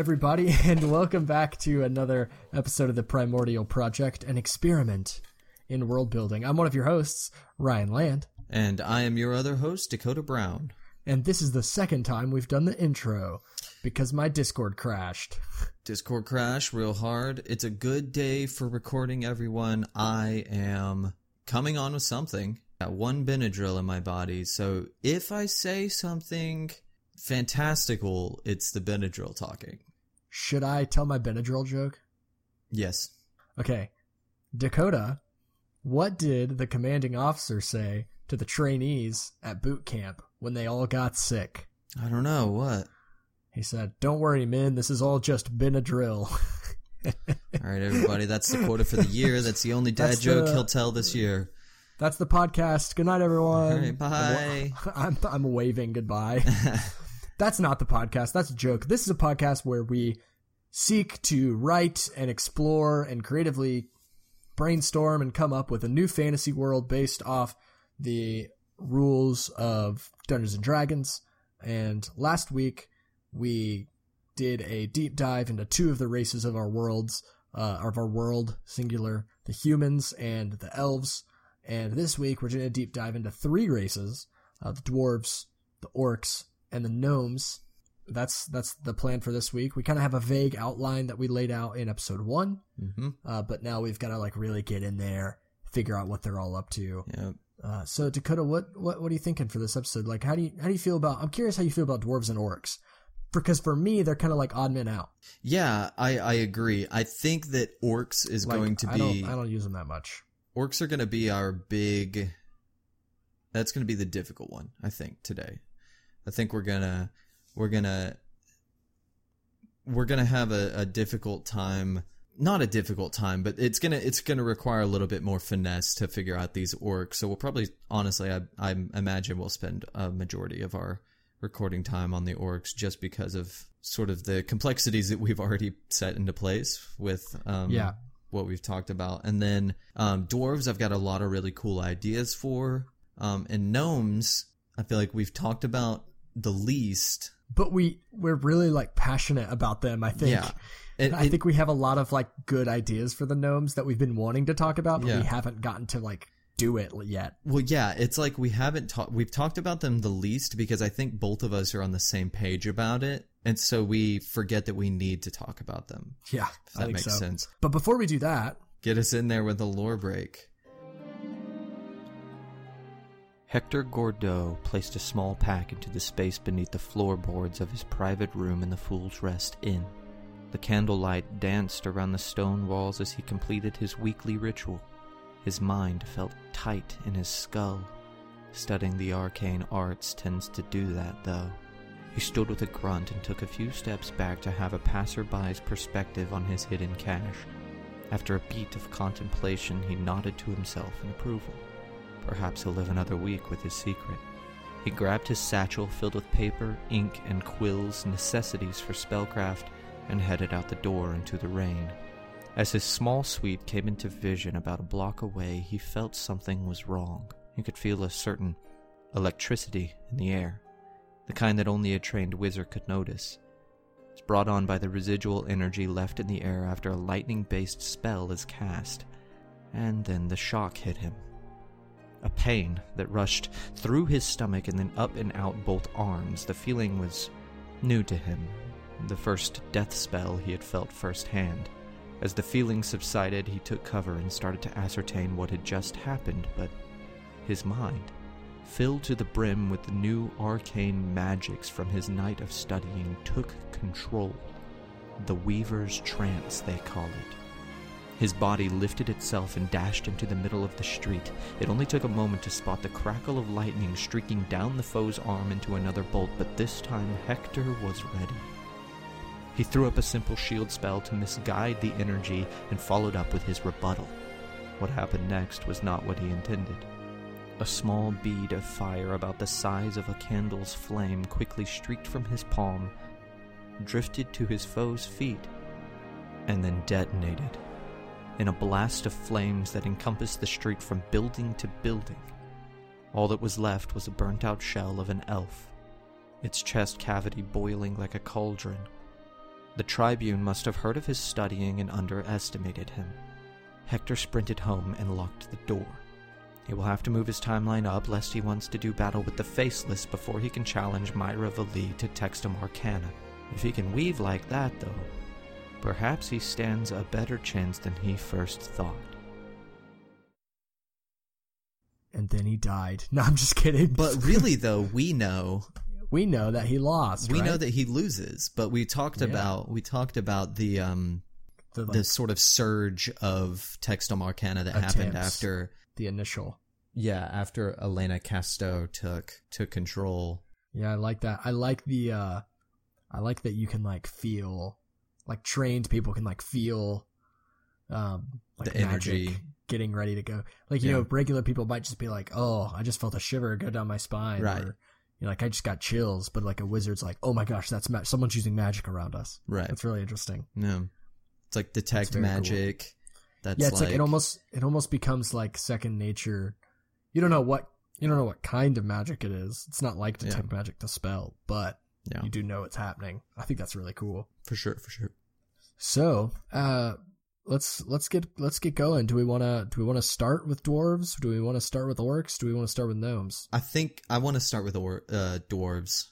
Everybody, and welcome back to another episode of the Primordial Project, an experiment in world building. I'm one of your hosts, Ryan Land, And I am your other host, Dakota Brown. and this is the second time we've done the intro because my Discord crashed. Discord crash real hard. It's a good day for recording, everyone. I am coming on with something. Got one Benadryl in my body, so if I say something fantastical, it's the Benadryl talking. Should I tell my Benadryl joke? Yes. Okay. Dakota, what did the commanding officer say to the trainees at boot camp when they all got sick? I don't know what. He said, Don't worry, men, this is all just Benadryl. All right, everybody, that's the quota for the year. That's the only dad That's joke the- he'll tell this year. That's the podcast. Good night, everyone. Right, bye. I'm, I'm waving goodbye. That's not the podcast. That's a joke. This is a podcast where we seek to write and explore and creatively brainstorm and come up with a new fantasy world based off the rules of Dungeons and Dragons. And last week we did a deep dive into two of the races of our worlds, uh, of our world, singular, the humans and the elves. And this week we're doing a deep dive into three races, uh, the dwarves, the orcs, and the gnomes. That's, that's the plan for this week. We kind of have a vague outline that we laid out in episode one. hmm Uh, but now we've got to like really get in there, figure out what they're all up to. Yeah. Uh, so Dakota, what, what, what are you thinking for this episode? Like, how do you, how do you feel about, I'm curious how you feel about dwarves and orcs. Because for me, they're kind of like odd men out. Yeah, I, I agree. I think that orcs is Like, going to I be don't, I don't use them that much. orcs are going to be our big that's going to be the difficult one i think today i think we're to we're to we're to have a, a difficult time not a difficult time but it's to it's to require a little bit more finesse to figure out these orcs so we'll probably honestly i i imagine we'll spend a majority of our recording time on the orcs just because of sort of the complexities that we've already set into place with um Yeah. what we've talked about. And then um, dwarves, I've got a lot of really cool ideas for. Um, and gnomes, I feel like we've talked about the least. But we, we're really like passionate about them, I think. Yeah. It, I it- think we have a lot of like good ideas for the gnomes that we've been wanting to talk about, but Yeah. we haven't gotten to like do it yet. well, yeah, it's like we haven't talked. We've talked about them the least because I think both of us are on the same page about it, and so we forget that we need to talk about them. Yeah, that think makes so. sense. But before we do that, Get us in there with a lore break. Hector Gordeau placed a small pack into the space beneath the floorboards of his private room in the Fool's Rest Inn. The candlelight danced around the stone walls as he completed his weekly ritual. His mind felt tight in his skull. Studying the arcane arts tends to do that, though. He stood with a grunt and took a few steps back to have a passerby's perspective on his hidden cache. After a beat of contemplation, he nodded to himself in approval. Perhaps he'll live another week with his secret. He grabbed his satchel filled with paper, ink, and quills, necessities for spellcraft, and headed out the door into the rain. As his small suite came into vision about a block away, he felt something was wrong. He could feel a certain electricity in the air, the kind that only a trained wizard could notice. It's brought on by the residual energy left in the air after a lightning based spell is cast. And then the shock hit him. A pain that rushed through his stomach and then up and out both arms. The feeling was new to him, the first death spell he had felt firsthand. As the feeling subsided, he took cover and started to ascertain what had just happened, but his mind, filled to the brim with the new arcane magics from his night of studying, took control. The Weaver's Trance, they call it. His body lifted itself and dashed into the middle of the street. It only took a moment to spot the crackle of lightning streaking down the foe's arm into another bolt, but this time Hector was ready. He threw up a simple shield spell to misguide the energy and followed up with his rebuttal. What happened next was not what he intended. A small bead of fire about the size of a candle's flame quickly streaked from his palm, drifted to his foe's feet, and then detonated in a blast of flames that encompassed the street from building to building. All that was left was a burnt out shell of an elf, its chest cavity boiling like a cauldron. The tribune must have heard of his studying and underestimated him. Hector sprinted home and locked the door. He will have to move his timeline up lest he wants to do battle with the Faceless before he can challenge Myra Vali to text Textum Arcana. If he can weave like that, though, perhaps he stands a better chance than he first thought. And then he died. No, I'm just kidding. But really, though, we know we know that he lost. we right? know that he loses. But we talked Yeah. about we talked about the um the, like, the sort of surge of Textum Arcana that happened after the initial. yeah after Elena Casto took took control. Yeah, I like that. I like the uh I like that you can like feel like trained people can like feel um like The energy. getting ready to go. Like you Yeah. know, regular people might just be like, "Oh, I just felt a shiver go down my spine." Right. Or, you know, like I just got chills, but like a wizard's like, "Oh my gosh, that's ma- someone's using magic around us." Right. That's really interesting. No, it's like detect very cool. magic. That's yeah, it's like, like, it almost it almost becomes like second nature. You don't know what you don't know what kind of magic it is. It's not like detect magic to spell, but yeah you do know it's happening. I think that's really cool. for sure for sure. So, uh let's let's get let's get going. Do we want to do we want to start with dwarves? Do we want to start with orcs? Do we want to start with gnomes? I think I want to start with or, uh, dwarves.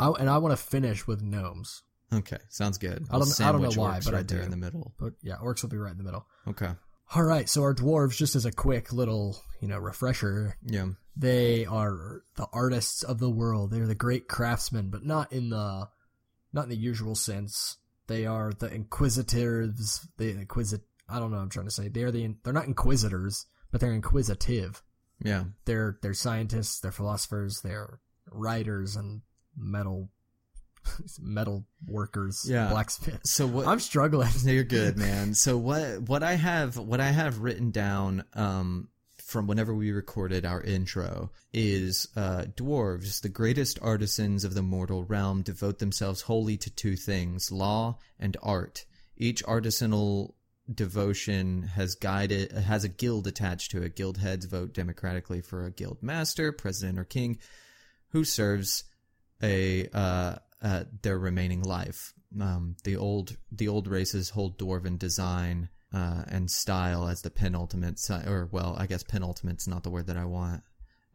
I, and I want to finish with gnomes. Okay, sounds good. I don't- I don't know why, but I right there do. in the middle. But yeah, orcs will be right in the middle. Okay, All right, so our dwarves just as a quick little, you know, refresher, yeah, they are the artists of the world. They're the great craftsmen, but not in the not in the usual sense. They are the inquisitors. The inquisit. I don't know. what I'm trying to say. They're the. They're not inquisitors, but they're inquisitive. yeah. They're they're scientists. They're philosophers. They're writers and metal metal workers. Yeah. blacksmiths. So what? I'm struggling. You're good, man. So what? What I have, what I have written down, um, from whenever we recorded our intro is uh, dwarves, the greatest artisans of the mortal realm, devote themselves wholly to two things: law and art. Each artisanal devotion has guided has a guild attached to it. Guild heads vote democratically for a guild master, president, or king, who serves a uh, uh, their remaining life. Um, the old the old races hold dwarven design uh, and style as the penultimate, si- or well, I guess penultimate's not the word that I want,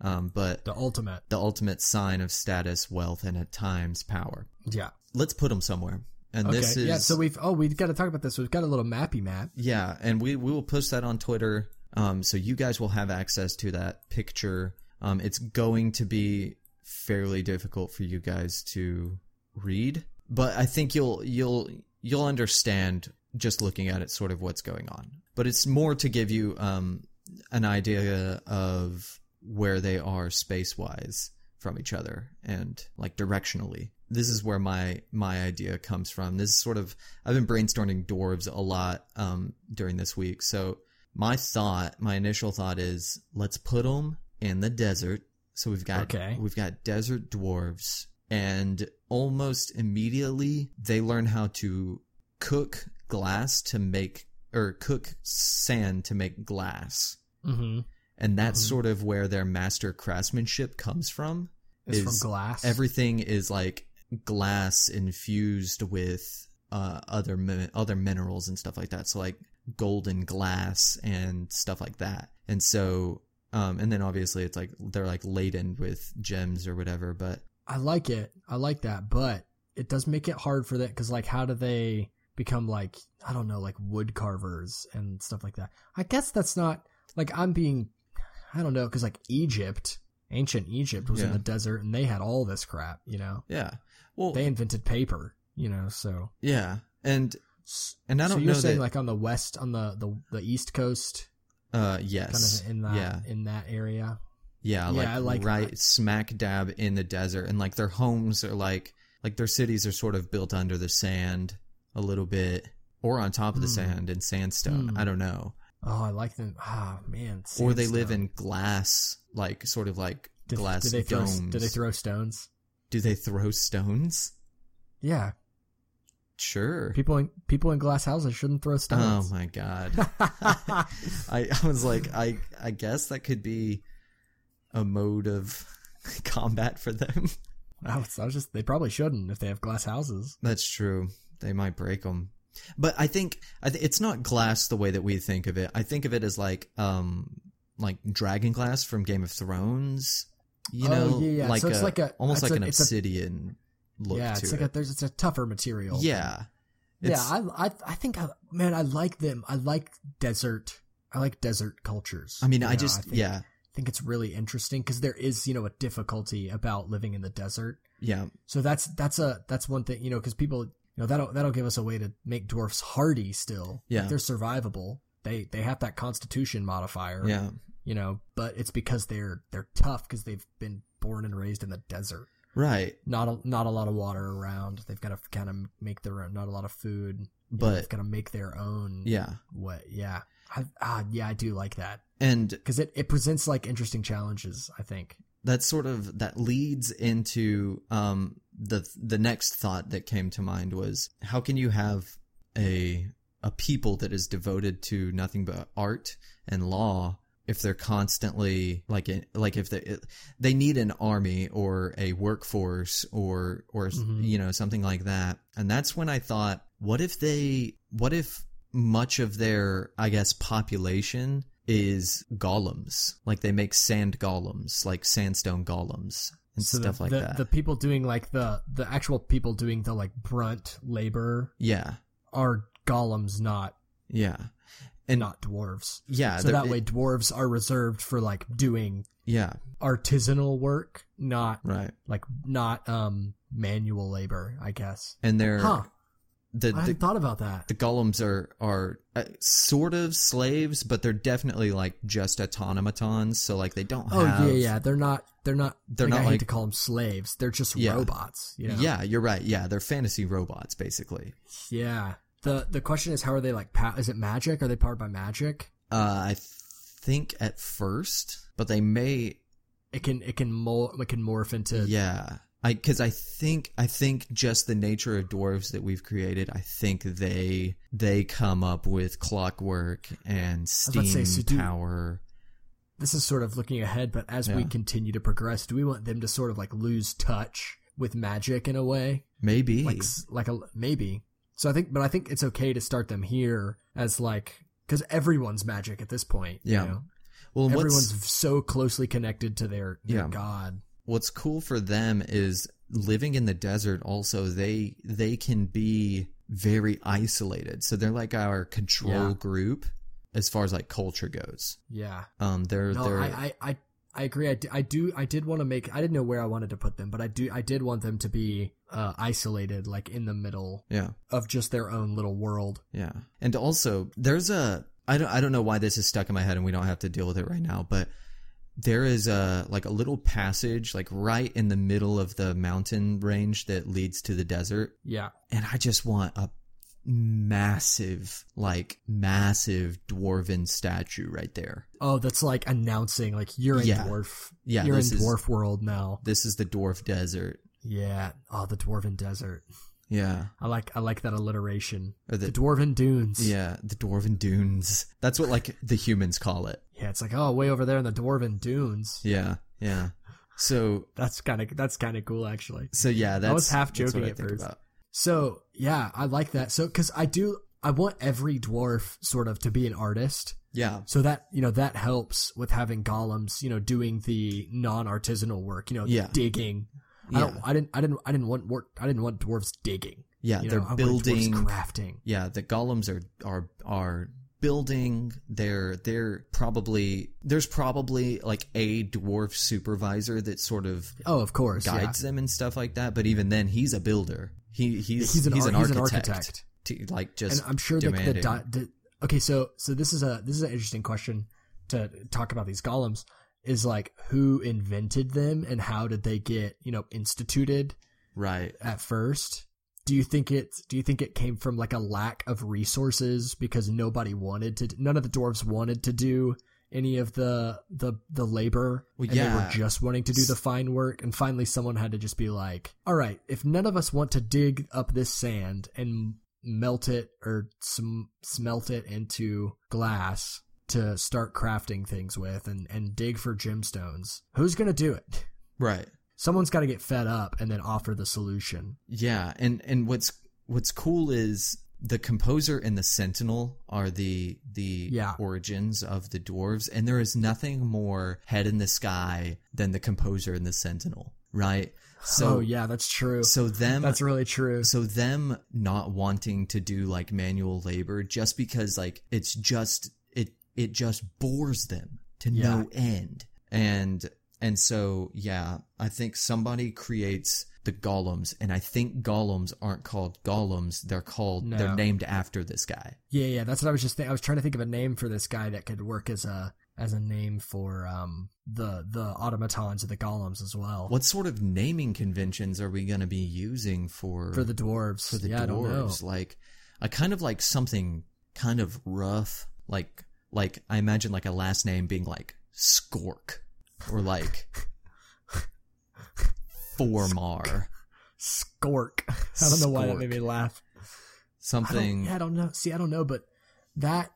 um, but The ultimate. the ultimate sign of status, wealth, and at times power. Yeah. Let's put them somewhere. And Okay. this is yeah. So we've oh we've got to talk about this. We've got a little mappy map. Yeah, and we we will post that on Twitter, um, so you guys will have access to that picture. Um, it's going to be fairly difficult for you guys to read, but I think you'll you'll you'll understand just looking at it, sort of what's going on. But it's more to give you um, an idea of where they are space wise from each other and like directionally. This is where my my idea comes from. This is sort of I've been brainstorming dwarves a lot um, during this week. So my thought, my initial thought is let's put them in the desert. So we've got Okay. we've got desert dwarves, and almost immediately they learn how to cook glass to make or cook sand to make glass Mm-hmm. and that's Mhm. sort of where their master craftsmanship comes from It's Is from glass. everything is like glass infused with uh, other mi- other minerals and stuff like that so like golden glass and stuff like that and so um and then obviously it's like they're like laden with gems or whatever but I like it. I like that, but it does make it hard for that because, like, how do they become like I don't know, like wood carvers and stuff like that? I guess that's not like I'm being, I don't know, because like Egypt, ancient Egypt was in the desert and they had all this crap, you know. yeah well They invented paper, you know. So, yeah and and i so don't you're know saying that like on the west, on the the, the east coast, uh kind yes of in that yeah in that area. Yeah, Yeah, like, I like right that. smack dab in the desert, and like their homes are like like their cities are sort of built under the sand a little bit, or on top of the Hmm. sand in sandstone. Hmm. I don't know, Oh, I like them. Ah, man. or they live in glass, like sort of like Did, glass did they throw? domes. Did they throw stones? Do they throw stones? Yeah, Sure. People in people in glass houses shouldn't throw stones. Oh my god. I I was like I I guess that could be a mode of combat for them. I was, I was just they probably shouldn't if they have glass houses. That's true. They might break them. But I think I th- it's not glass the way that we think of it. I think of it as like um like dragon glass from Game of Thrones. You Oh, know, yeah, yeah. like So it's a, like a- almost like a- an it's a- obsidian look yeah, to it's like it. a there's it's a tougher material. yeah, yeah. I I I think I, man, I like them. I like desert. I like desert cultures. I mean, You I know, just think, yeah, I think it's really interesting because there is you know a difficulty about living in the desert. yeah, So that's that's a that's one thing you know because people know that'll that'll give us a way to make dwarfs hardy still. Yeah. Like, they're survivable. They they have that constitution modifier. yeah, you know, but it's because they're they're tough because they've been born and raised in the desert. right. Not a, not a lot of water around. They've got to kind of make their own. Not a lot of food. You know, But- they've got to make their own. Yeah, What? Yeah. I, ah, yeah, I do like that and because it, it presents like interesting challenges. I think. That sort of that leads into um the the next thought that came to mind was how can you have a a people that is devoted to nothing but art and law if they're constantly like like if they they need an army or a workforce or or Mhm. you know something like that and that's when i thought what if they what if much of their i guess population is golems like they make sand golems like sandstone golems and So stuff the, like the, that The people doing like the the actual people doing the like brunt labor yeah are golems, not yeah and not dwarves. yeah so that way dwarves are reserved for like doing yeah artisanal work, not right like not um manual labor, I guess. and they're Huh. The, I the thought about that. the golems are are uh, sort of slaves, but they're definitely like just automatons. So like they don't Oh have. yeah, yeah. They're not. They're not. They're like, not I hate like- to call them slaves. They're just Yeah. robots. You know? Yeah, you're right. Yeah, they're fantasy robots basically. Yeah. The the question is, how are they like? Pa- is it magic? Are they powered by magic? Uh, I think at first, but they may. It can it can mol- it can morph into. Yeah, I because I think I think just the nature of dwarves that we've created. I think they they come up with clockwork and steam say, so do- power. This is sort of looking ahead, but as we continue to progress, do we want them to sort of like lose touch with magic in a way? Maybe like like a maybe. So I think, but I think it's okay to start them here as like because everyone's magic at this point. Yeah. you know? well, everyone's so closely connected to their, their Yeah. god. What's cool for them is living in the desert also they they can be very isolated so they're like our control Yeah. group as far as like culture goes Yeah, um they're no, they're I, I, I, I agree. I, d- I do. I did want to make. I didn't know where I wanted to put them, but I do. I did want them to be uh, isolated, like in the middle yeah of just their own little world. yeah and also there's a i don't i don't know why this is stuck in my head and we don't have to deal with it right now but there is a like a little passage like right in the middle of the mountain range that leads to the desert Yeah, and I just want a massive, like massive dwarven statue right there. Oh, that's like announcing like you're in Yeah. dwarf. Yeah, you're in this is- dwarf world now. This is the dwarf desert. Yeah. Oh, the dwarven desert. Yeah, I like I like that alliteration. The the, dwarven dunes. yeah the dwarven dunes. That's what like the humans call it. Yeah, it's like oh, way over there in the dwarven dunes. Yeah, yeah. So That's kind of that's kind of cool actually. so yeah, that's was half joking I at first. about. So yeah, I like that. So because I do, I want every dwarf sort of to be an artist. Yeah, So that you know that helps with having golems, you know, doing the non-artisanal work, you know, Yeah. digging. I don't. I didn't. I didn't. I didn't want work. I didn't want dwarves digging. yeah. You They're know, I building. crafting. yeah the golems are are are building they're they're probably there's probably like a dwarf supervisor that sort of Oh, of course. yeah. guides them and stuff like that but even then he's a builder he he's He's an, he's ar- an he's an architect, architect. To, like just and I'm sure that the, di- the okay, so so this is a this is an interesting question to talk about these golems. Is like who invented them and how did they get you know instituted right at first? Do you think it do you think it came from like a lack of resources because nobody wanted to none of the dwarves wanted to do any of the the the labor Well, and they were just wanting to do the fine work? And finally someone had to just be like all right if none of us want to dig up this sand and melt it or sm- smelt it into glass to start crafting things with and and dig for gemstones who's going to do it? Right someone's got to get fed up and then offer the solution yeah and and what's what's cool is the composer and the sentinel are the the Yeah. origins of the dwarves and there is nothing more head in the sky than the composer and the sentinel right so oh yeah, that's true. so them that's really true. so them not wanting to do like manual labor just because like it's just it it just bores them to Yeah. no end and and so yeah i think somebody creates the golems and i think golems aren't called golems they're called No. they're named after this guy Yeah, yeah, that's what I was just thinking. I was trying to think of a name for this guy that could work as a as a name for um the the automatons or the golems as well. what sort of naming conventions are we going to be using for for the dwarves? for the yeah, I dwarves like i kind of like something kind of rough like like i imagine like a last name being like skork or like formar Skork. I don't know why that made me laugh. I don't, something I don't know. See, I don't know, but that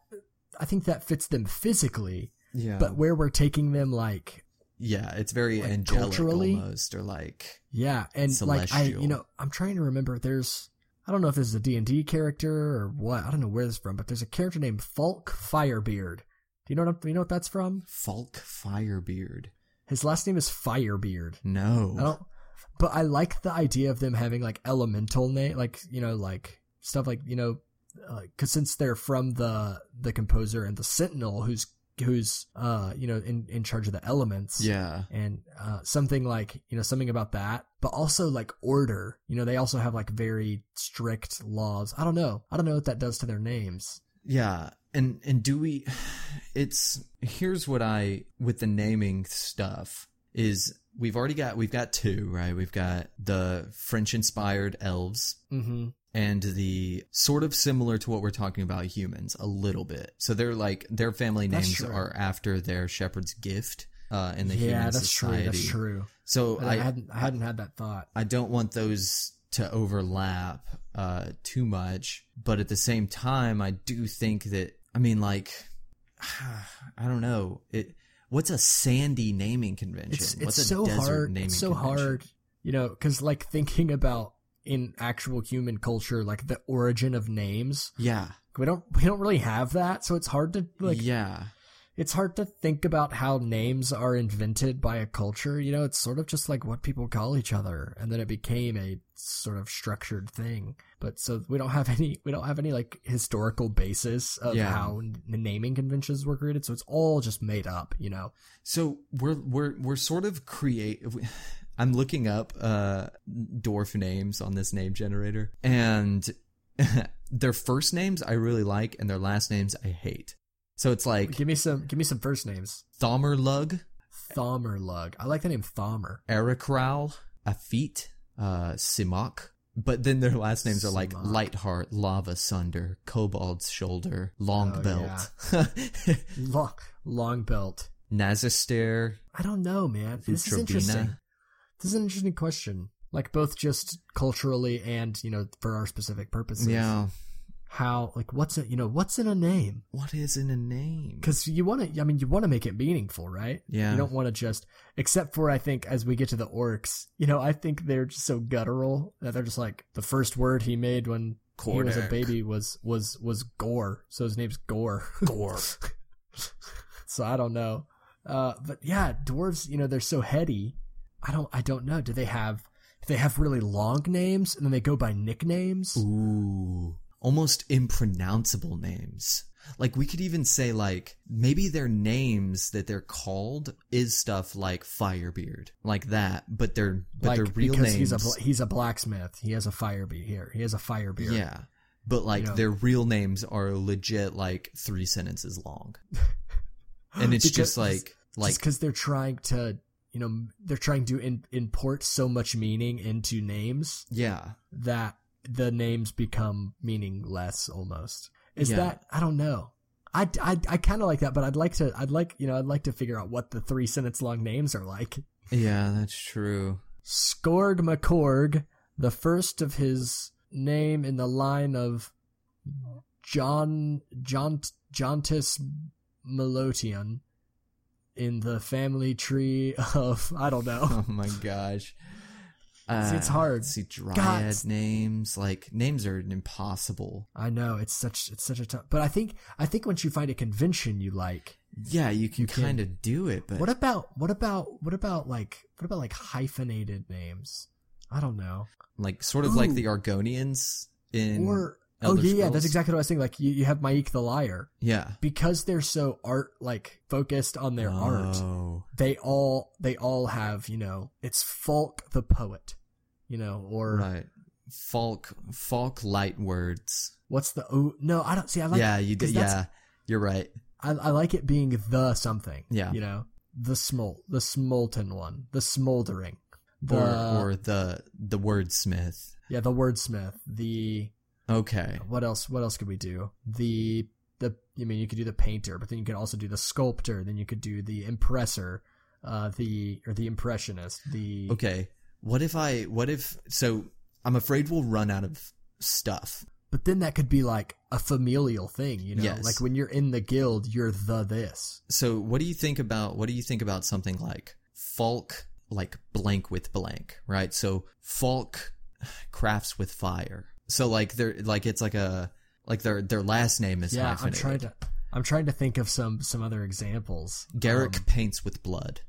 I think that fits them physically. yeah But where we're taking them, like, yeah it's very like, angelic culturally? almost or like yeah, and like I, you know, I'm trying to remember. There's, I don't know if this is a D and D character or what. I don't know where this is from, but there's a character named Falk Firebeard. Do you know what? I'm- You know what that's from? falk firebeard His last name is Firebeard. no I don't, but I like the idea of them having like elemental name, like you know, like stuff like you know, because since they're from the the composer and the Sentinel, who's who's uh you know in in charge of the elements, yeah and uh, something like you know something about that, but also like order. You know, they also have like very strict laws. I don't know. I don't know what that does to their names. Yeah, and and do we? It's here's what I with the naming stuff is we've already got we've got two right. We've got the French inspired elves Mm-hmm. and the sort of similar to what we're talking about humans a little bit. So they're like their family names are after their shepherd's gift uh, in the Yeah, human that's society. true. That's true. So I, I hadn't I hadn't had that thought. I don't want those to overlap uh, too much, but at the same time, I do think that I mean, like, I don't know it. What's a sandy naming convention? it's what's a so desert hard naming it's so convention? hard you know because like thinking about in actual human culture like the origin of names Yeah, we don't we don't really have that so it's hard to like yeah, it's hard to think about how names are invented by a culture you know it's sort of just like what people call each other and then it became a sort of structured thing but so we don't have any we don't have any like historical basis of Yeah. how n- naming conventions were created so it's all just made up you know So we're we're we're sort of create. I'm looking up uh dwarf names on this name generator, and their first names I really like, and their last names I hate. So it's like give me some give me some first names Thomerlug, Thomerlug. I like the name Thomer. Ericral, Afit, uh, Simok. But then their last names are like. Lightheart, Lava Sunder, Kobold's Shoulder, Long Oh, Belt, Long, long belt. Nazister. I don't know, man. This is interesting. This is an interesting question. Like both just culturally and you know for our specific purposes. Yeah. How like what's it? You know what's in a name? What is in a name? Because you want to. I mean, you want to make it meaningful, right? Yeah. You don't want to just. Except for I think as we get to the orcs, you know, I think they're just so guttural that they're just like the first word he made when he was a baby was was was Gore. So his name's Gore. Gore. so I don't know. Uh, but yeah, dwarves, you know, they're so heady. I don't, I don't know. Do they have, do they have really long names and then they go by nicknames? Ooh. Almost impronounceable names. Like we could even say like maybe their names that they're called is stuff like Firebeard, like that, but their but like their real because names he's a he's a blacksmith. He has a firebeard here. He has a firebeard. Yeah. But like You know. their real names are legit like three sentences long. And it's Because- just like like because they're trying to, you know, they're trying to in, import so much meaning into names yeah. that the names become meaningless almost. Is Yeah. that I don't know. I, I, I kind of like that, but I'd like to I'd like you know I'd like to figure out what the three sentence long names are like. Yeah, that's true. Scorg McCorg, the first of his name in the line of John John Jontis Melotian in the family tree of I don't know. Oh my gosh. Uh, it's hard. let's See dryad God. names like names are impossible. I know it's such it's such a tough. But I think I think once you find a convention you like, Yeah, you can can- kind of do it, but what about what about what about like what about like hyphenated names? I don't know. like sort of like the Argonians in or oh Elder yeah, yeah, that's exactly what I was saying. Like you, you have M'aiq the liar yeah because they're so art like focused on their art. Oh. They all they all have you know it's Falk the poet, you know, or right. Falk Falk light words. what's the oh no I don't see I like yeah, you did. Yeah, you're right. I, I like it being the something. Yeah. You know, the smol, the smolten one, the smoldering, the or or the the wordsmith. yeah, the wordsmith, the Okay. what else? What else could we do? The the I mean, you could do the painter, but then you could also do the sculptor. Then you could do the impressor, uh, the or the impressionist. The Okay. What if I? What if? So I'm afraid we'll run out of stuff. but then that could be like a familial thing, you know, Yes. like when you're in the guild, you're the this. So what do you think about? What do you think about something like Falk, like blank with blank, right? So Falk crafts with fire. So like they're like it's like a like their their last name is yeah, I'm trying to. I'm trying to think of some some other examples. Garrick paints with blood.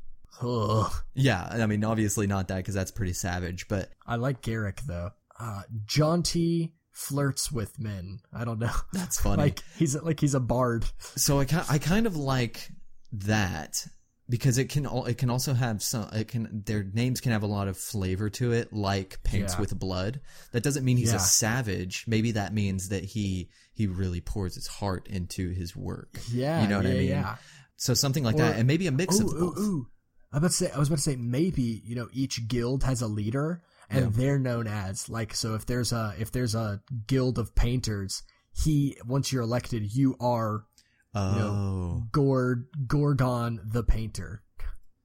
Ugh. Yeah, I mean obviously not that because that's pretty savage, but I like Garrick though. Uh, Jaunty flirts with men. I don't know. that's funny. like he's like he's a bard. so I I kind of like that because it can al- it can also have some it can their names can have a lot of flavor to it like paints Yeah. with blood that doesn't mean he's Yeah. a savage maybe that means that he he really pours his heart into his work Yeah, you know what yeah, i mean Yeah. so something like Or- that and maybe a mix Ooh, of ooh, both ooh. I was about to say I was about to say maybe you know each guild has a leader and they're known as like so if there's a if there's a guild of painters he once you're elected you are oh know, Gord Gorgon the painter.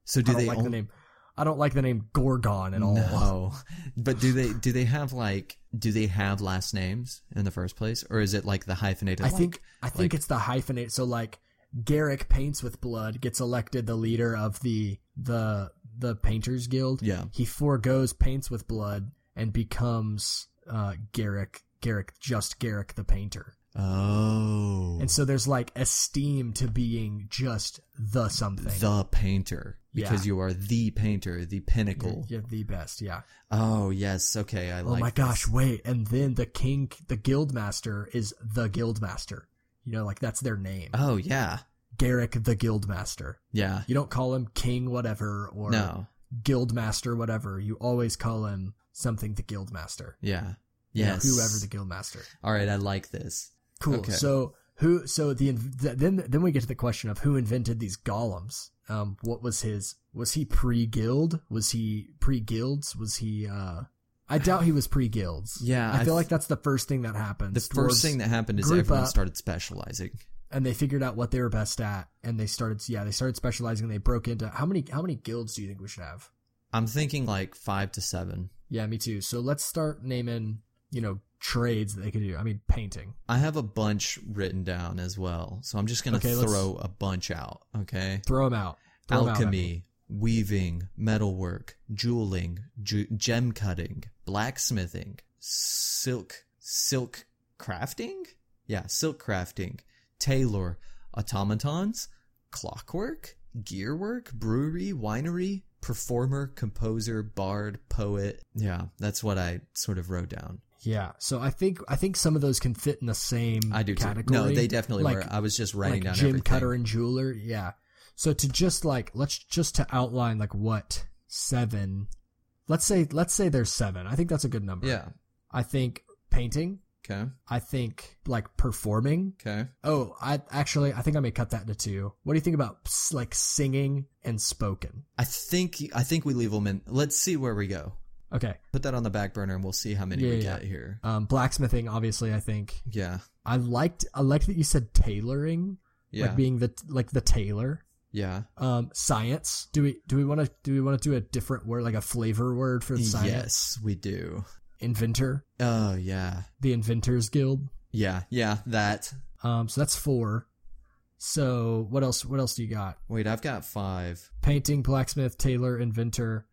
so do I don't they like the name. I don't like the name Gorgon at all. no but do they do they have like do they have last names in the first place or is it like the hyphenated I like- think I think it's the hyphenate. So like Garrick paints with blood gets elected the leader of the the the painters guild. yeah He foregoes paints with blood and becomes uh Garrick Garrick just Garrick the painter. Oh And so there's like esteem to being just the something. the painter because Yeah. you are the painter, the pinnacle. You're the best, yeah. Oh yes, okay, I Oh like. my gosh, this. wait, and then the king the guild master is the guild master. You know, like that's their name. Oh yeah, Garrick the guild master. yeah. You don't call him king whatever or No, guild master whatever. You always call him something the guild master. yeah, You know, whoever the guild master. All right, I like this. Cool. Okay. So who? So the th- then then we get to the question of who invented these golems. Um, what was his? Was he pre guild? Was he pre guilds? Was he? uh I doubt he was pre guilds. Yeah, I I feel th- like that's the first thing that happens. The first thing that happened is everyone up. started specializing. and they figured out what they were best at, and they started. Yeah, they started specializing. They broke into how many? How many guilds do you think we should have? I'm thinking like five to seven. Yeah, me too. So let's start naming. You know, trades that they could do. I mean, painting. I have a bunch written down as well, so I'm just gonna Okay, throw a bunch out. Okay. Throw them out. Throw 'em out at me. alchemy, weaving, metalwork, jeweling, ju- gem cutting, blacksmithing, silk, silk crafting? Yeah, silk crafting, tailor, automatons, clockwork, gearwork, brewery, winery, performer, composer, bard, poet. Yeah, that's what I sort of wrote down. Yeah, so I think I think some of those can fit in the same I do too. category. No, they definitely like, were. I was just writing like down gym everything. cutter and jeweler. Yeah. So to just like let's just to outline like what seven. Let's say let's say there's seven. I think that's a good number. Yeah. I think painting. Okay. I think like performing. Okay. Oh, I actually I think I may cut that into two. What do you think about like singing and spoken? I think I think we leave them in. Let's see where we go. Okay. Put that on the back burner and we'll see how many we Yeah, yeah. get here. Um, blacksmithing, obviously. I think Yeah. I liked I liked that you said tailoring, Yeah. like being the like the tailor. yeah. Um, science. Do we do we want to do we want to do a different word, like a flavor word for science? Yes, we do. Inventor, Oh, yeah. the Inventors Guild. Yeah. Yeah. That. Um, so that's four. So what else? What else do you got? Wait, I've got five. Painting, blacksmith, tailor, inventor.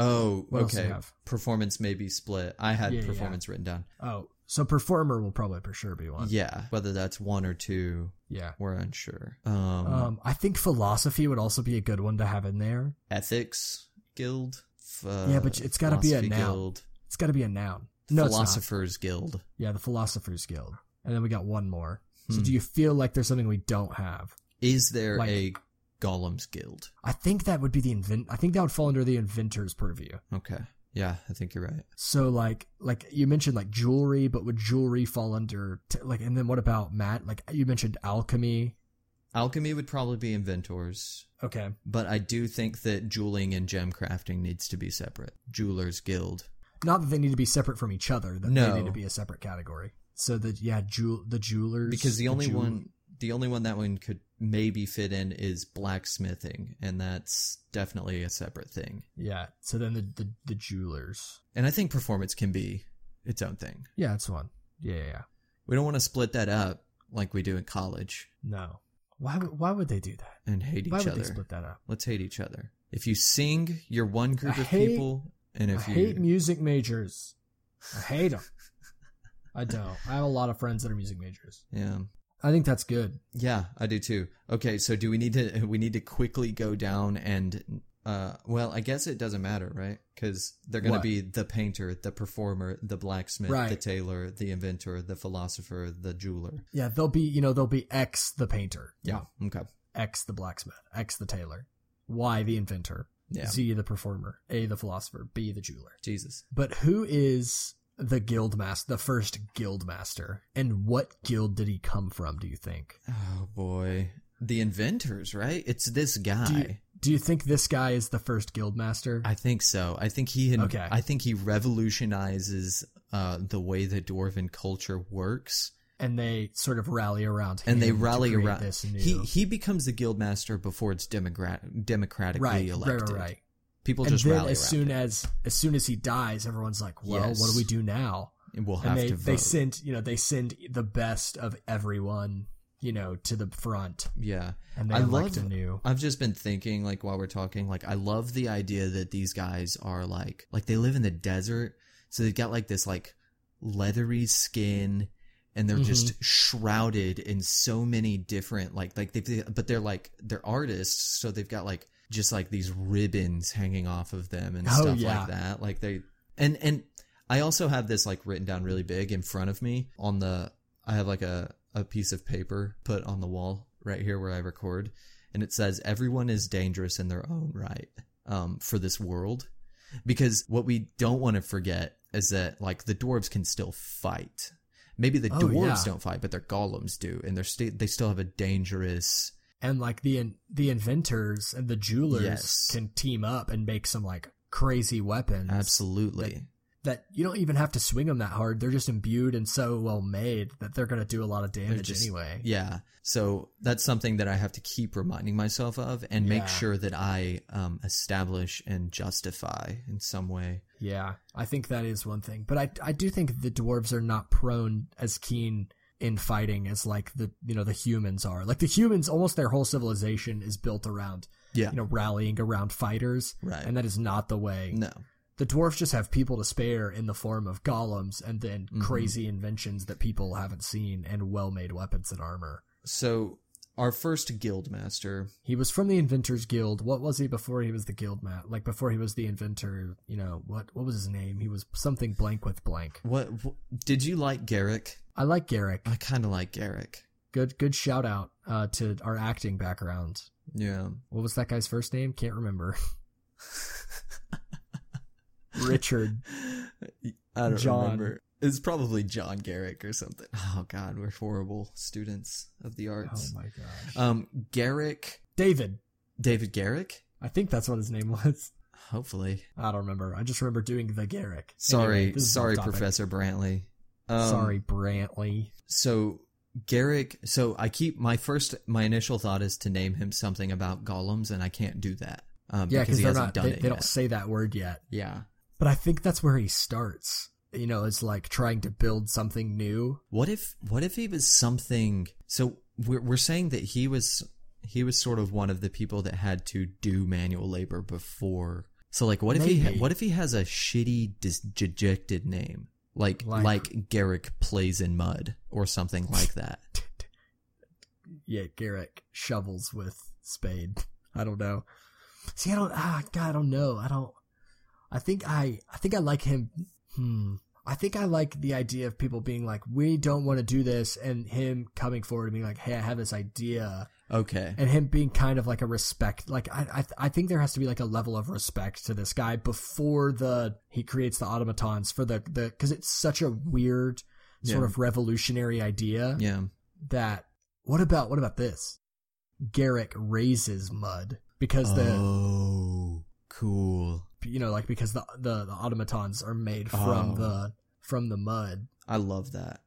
Oh, What else do you okay. Performance may be split. I had Yeah, yeah. performance written down. Oh, so performer will probably for sure be one. Yeah, whether that's one or two, Yeah. we're unsure. Um, Um, I think philosophy would also be a good one to have in there. ethics guild. Uh, Yeah, but it's gotta be a noun. Guild, It's got to be a noun. No, philosophers guild. Yeah, the Philosophers Guild. And then we got one more. So Hmm. do you feel like there's something we don't have? Is there Like- a golems guild? I think that would be the invent. I think that would fall under the inventor's purview. Okay. Yeah, I think you're right. So like, like you mentioned like jewelry, but would jewelry fall under t- like? And then what about Matt? Like you mentioned alchemy. Alchemy would probably be inventors, Okay. but I do think that jeweling and gem crafting needs to be separate. Jewelers guild. Not that they need to be separate from each other. That No. they need to be a separate category. So that yeah, jewel the jewelers because the only jewel- one the only one that one could maybe fit in is blacksmithing and that's definitely a separate thing Yeah. So then the the, the jewelers. and i think performance can be its own thing Yeah, it's one. Yeah, yeah, yeah. we don't want to split that up like we do in college No. Why would why would they do that? and hate each Why would other split that up? let's hate each other if you sing you're one group I of hate- people and if I you hate music majors. I hate them. I don't. I have a lot of friends that are music majors. yeah I think that's good. yeah i do too okay so do we need to we need to quickly go down and uh well i guess it doesn't matter right because they're going to be the painter the performer the blacksmith the tailor the inventor the philosopher the jeweler Yeah, they'll be you know they'll be X the painter. yeah okay X the blacksmith. X the tailor. Y the inventor. yeah Z the performer. A the philosopher. B the jeweler. jesus But who is the guild master? The first guild master, and what guild did he come from? Do you think? oh boy the inventors right it's this guy Do you, do you think this guy is the first guild master? i think so i think he Okay. i think he revolutionizes uh the way that dwarven culture works and they sort of rally around him and they rally around this new. he he becomes the guild master before it's democrat democratically right, elected right, right. People And just then rally as soon as as soon as he dies, everyone's like, "Well, what do we do now?" and we'll And they to they send you know they send the best of everyone you know to the front, yeah and they I elect love- new. I've just been thinking, like, while we're talking, like, I love the idea that these guys are like, like, they live in the desert, so they've got like this, like, leathery skin, and they're just Mm-hmm. shrouded in so many different, like, like they, but they're like, they're artists, so they've got like, just like these ribbons hanging off of them and Oh, stuff yeah. like that. Like, they, and, and I also have this, like, written down really big in front of me on the, I have like a, a piece of paper put on the wall right here where I record and it says everyone is dangerous in their own right um, for this world because what we don't want to forget is that like the dwarves can still fight maybe the Oh, dwarves yeah. don't fight but their golems do and they're sta- they still have a dangerous and like the the inventors and the jewelers Yes. can team up and make some like crazy weapons absolutely. that you don't even have to swing them that hard. They're just imbued and so well made that they're going to do a lot of damage just- anyway. Yeah. So that's something that i have to keep reminding myself of and make Yeah. sure that i um, establish and justify in some way. Yeah. I think that is one thing but i i do think the dwarves are not prone as keen in fighting as like the you know the humans are like the humans almost their whole civilization is built around yeah you know rallying around fighters Right. and that is not the way no the dwarves just have people to spare in the form of golems and then Mm-hmm. crazy inventions that people haven't seen and well-made weapons and armor. so our first guild master He was from the Inventors Guild. What was he before he was the guild mat? Like before he was the inventor, you know, what what was his name? He was something blank with blank. what, what did you like garrick I like Garrick. I kind of like Garrick. Good good shout out uh, to our acting background. Yeah. What was that guy's first name? Can't remember. Richard. I don't John. remember. It's probably John Garrick or something. Oh God, we're horrible students of the arts. Oh my gosh. um, Garrick, David. David Garrick. I think that's what his name was. Hopefully. I don't remember. I just remember doing the Garrick. Sorry, Anyway, sorry. Professor Brantley. Um, Sorry, Brantley. So Garrick. So I keep my first, my initial thought is to name him something about golems, and I can't do that. Um, Yeah, because because he they're hasn't not. done They, it they yet. don't say that word yet. Yeah. But I think that's where he starts. You know, it's like trying to build something new. What if what if he was something so we're we're saying that he was he was sort of one of the people that had to do manual labor before So like, what if he what if he has a shitty, dis- dejected name, like Like- like Garrick plays in mud or something like that? Yeah, Garrick shovels with spade. I don't know. See, I don't. Ah, God, I don't know. I don't. I think I. I think I like him. Hmm. I think I like the idea of people being like, "We don't want to do this," and him coming forward and being like, "Hey, I have this idea," Okay, and him being kind of like a respect. Like, I. I, I think there has to be like a level of respect to this guy before the he creates the automatons for the the because it's such a weird sort Yeah. of revolutionary idea yeah, that what about what about this? Garrick raises mud because the oh, cool. You know like because the, the the automatons are made from Oh. the from the mud. I love that.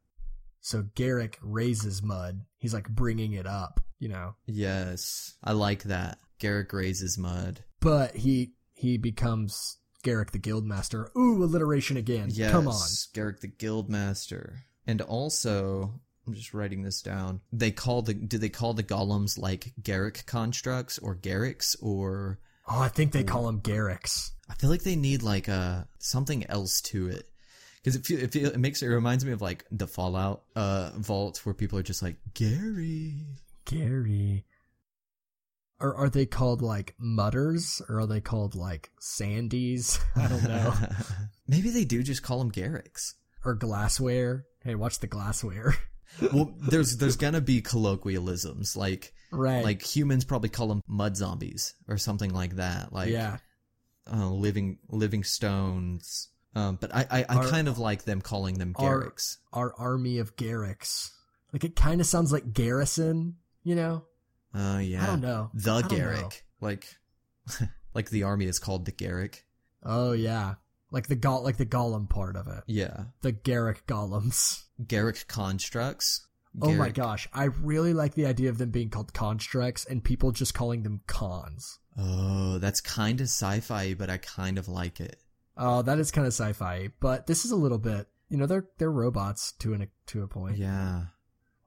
So Garrick raises mud. He's like bringing it up, you know. Yes, I like that. Garrick raises mud. But he he becomes Garrick the Guildmaster. Ooh, alliteration again. Yes, Come on. Garrick the Guildmaster. And also, I'm just writing this down. They call the do they call the golems like Garrick constructs or Garricks or Oh, I think they call him Garricks. I feel like they need like a something else to it. Because it, feel, it, feel, it makes it reminds me of like the Fallout uh, vault where people are just like Gary. Gary. Or are they called like mutters or are they called like sandies? I don't know. Maybe they do just call them Garricks. or glassware. Hey, watch the glassware. Well, there's there's gonna be colloquialisms like right. like humans probably call them mud zombies or something like that. Like yeah. uh, living living stones. Um, but I I, I Our- kind of like them calling them Garricks. Our army of Garricks. Like it kind of sounds like garrison, you know? Uh, yeah. I don't know. The I don't know. Garrick, like like the army is called the Garrick. Oh yeah. Like the go- like the golem part of it. Yeah, The Garrick golems. Garrick constructs. Oh my gosh. I really like the idea of them being called constructs and people just calling them cons. Oh, that's kind of sci-fi, but I kind of like it. Oh, that is kind of sci-fi, but this is a little bit, you know, they're they're robots to an to a point. Yeah.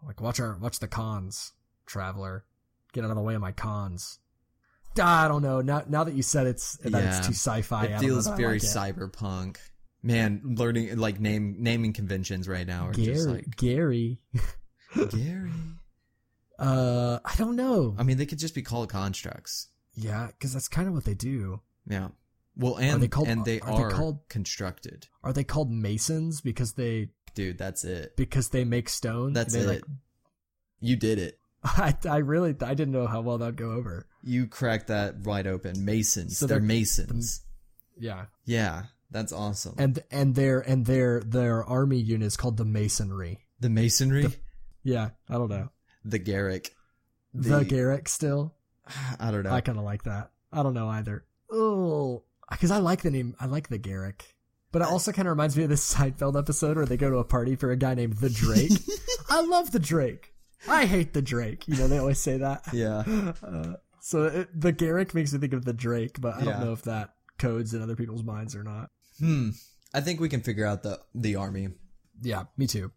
Like watch our watch the cons, traveler. Get out of the way of my cons. I don't know. Now now that you said it's that Yeah. it's too sci-fi, I it feels know that I very like it. cyberpunk. Man, learning like name naming conventions right now are Gary, just like Gary. Gary. Uh, I don't know. I mean, they could just be called constructs. yeah, because that's kind of what they do. Yeah. Well, and they called- and they are they called- constructed. Are they called masons because they Dude, that's it. because they make stone? That's it. Like, You did it. I I really I didn't know how well that'd go over. You cracked that wide open. Masons. So they're, they're- masons. Yeah, yeah, that's awesome. and and their and their their army unit is called the masonry. the masonry, Yeah, I don't know. the Garrick, The, Garrick still. I don't know. I kind of like that. I don't know either. Oh, because I like the name. I like the Garrick, but it also kind of reminds me of this Seinfeld episode where they go to a party for a guy named the Drake. I love the Drake. I hate the Drake. You know they always say that. yeah. Uh, so it, the Garrick makes me think of the Drake, but I Yeah. don't know if that codes in other people's minds or not. Hmm. I think we can figure out the the army. Yeah, me too.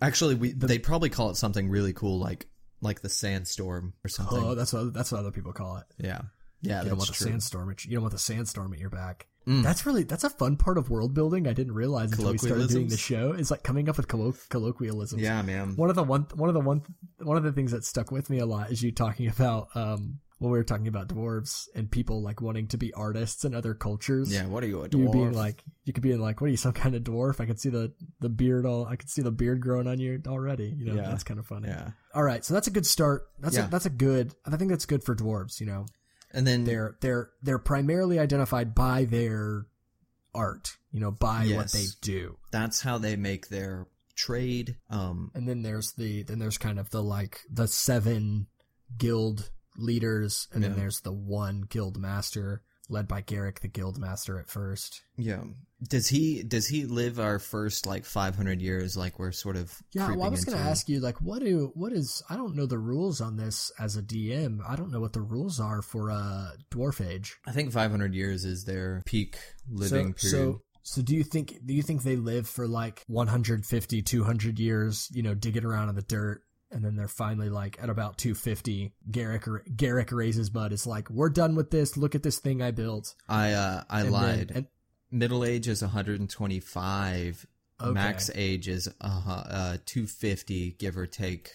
Actually, we they'd probably call it something really cool, like like the sandstorm or something. Oh, that's what that's what other people call it. yeah, yeah, you don't that's want the true. sandstorm. At, you don't want the sandstorm at your back. Mm. That's really that's a fun part of world building. I didn't realize until we started doing the Colloquialisms? show. Is like coming up with collo- colloquialisms. yeah, man. One of the one one of the one one of the things that stuck with me a lot is you talking about um when we were talking about dwarves and people like wanting to be artists in other cultures. Yeah, what are you a You dwarf? being like you could be like, what are you, some kind of dwarf? I could see the the beard all I could see the beard growing on you already. You know, Yeah. that's kind of funny. yeah, All right, so that's a good start. That's Yeah. a that's a good. I think that's good for dwarves. You know, and then they're they're they're primarily identified by their art. You know, by what they do. that's how they make their trade. Um, And then there's the then there's kind of the like the seven guild leaders, and then there's the one guild master led by Garrick, the guild master at first. yeah. Does he does he live our first like 500 years? Like we're sort of Yeah, well, I was going to ask you, like, what do what is? I don't know the rules on this as a DM. I don't know what the rules are for uh, dwarf age. I think 500 years is their peak living so, period. So, so do you think do you think they live for like 150, 200 years? You know, digging around in the dirt and then they're finally like at about 250. Garrick Garrick raises Bud. It's like we're done with this. Look at this thing I built. I uh I And then- lied. and- Middle age is 125. Okay. Max age is uh, uh 250, give or take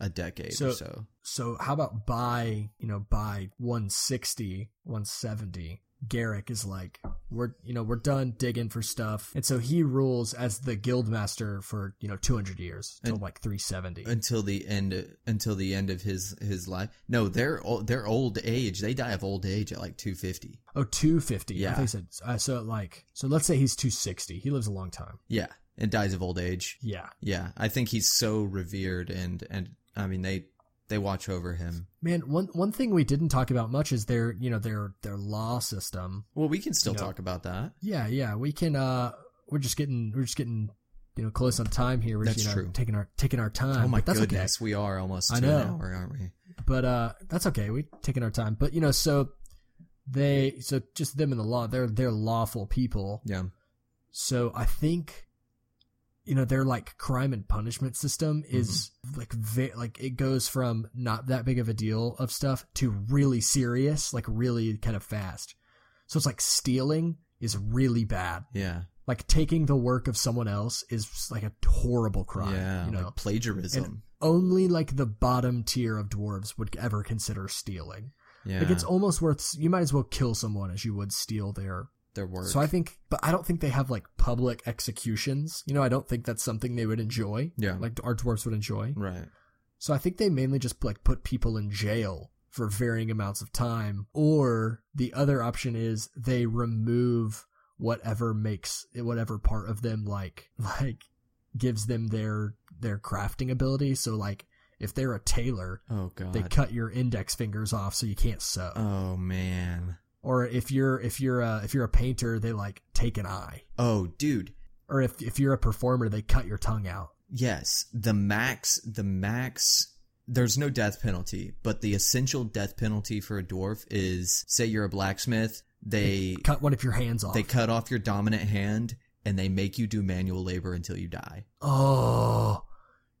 a decade So- or so. so how about by you know by 160, 170? Garrick is like we're you know we're done digging for stuff, and so he rules as the guild master for you know 200 years until like 370. Until the end, until the end of his his life. No, they're they're old age. They die of old age at like 250. oh, 250. Yeah. he said uh, so. Like so, let's say he's 260. He lives a long time. Yeah, and dies of old age. Yeah. Yeah, I think he's so revered, and and I mean they they watch over him. Man, one one thing we didn't talk about much is their you know their their law system. Well, we can still You know. talk about that. Yeah, yeah, we can. uh We're just getting we're just getting you know close on time here. We're just, That's you know, true. taking our taking our time. oh my that's goodness, we are almost I know. hour, aren't we? But uh, that's okay. We're taking our time. But you know, so they so just them in the law. They're they're lawful people. Yeah, So I think, you know, their like crime and punishment system is mm-hmm. like ve- like it goes from not that big of a deal of stuff to really serious, like really kind of fast. So it's like stealing is really bad. yeah, Like taking the work of someone else is like a horrible crime. yeah. you know, like plagiarism. only like the bottom tier of dwarves would ever consider stealing. yeah, Like it's almost worth. You might as well kill someone as you would steal their their work. so I think, but I don't think they have like public executions. You know, I don't think that's something they would enjoy. Yeah. Like our dwarves would enjoy. right. So I think they mainly just like put people in jail for varying amounts of time. Or the other option is they remove whatever makes whatever part of them like like gives them their their crafting ability. So like if they're a tailor, Oh god. they cut your index fingers off so you can't sew. oh man. Or if you're if you're a if you're a painter, they like take an eye. Oh dude. or if if you're a performer, they cut your tongue out. Yes, the max, the max. There's no death penalty, but the essential death penalty for a dwarf is, say you're a blacksmith, they Cut one of your hands off. they cut off your dominant hand and they make you do manual labor until you die. oh,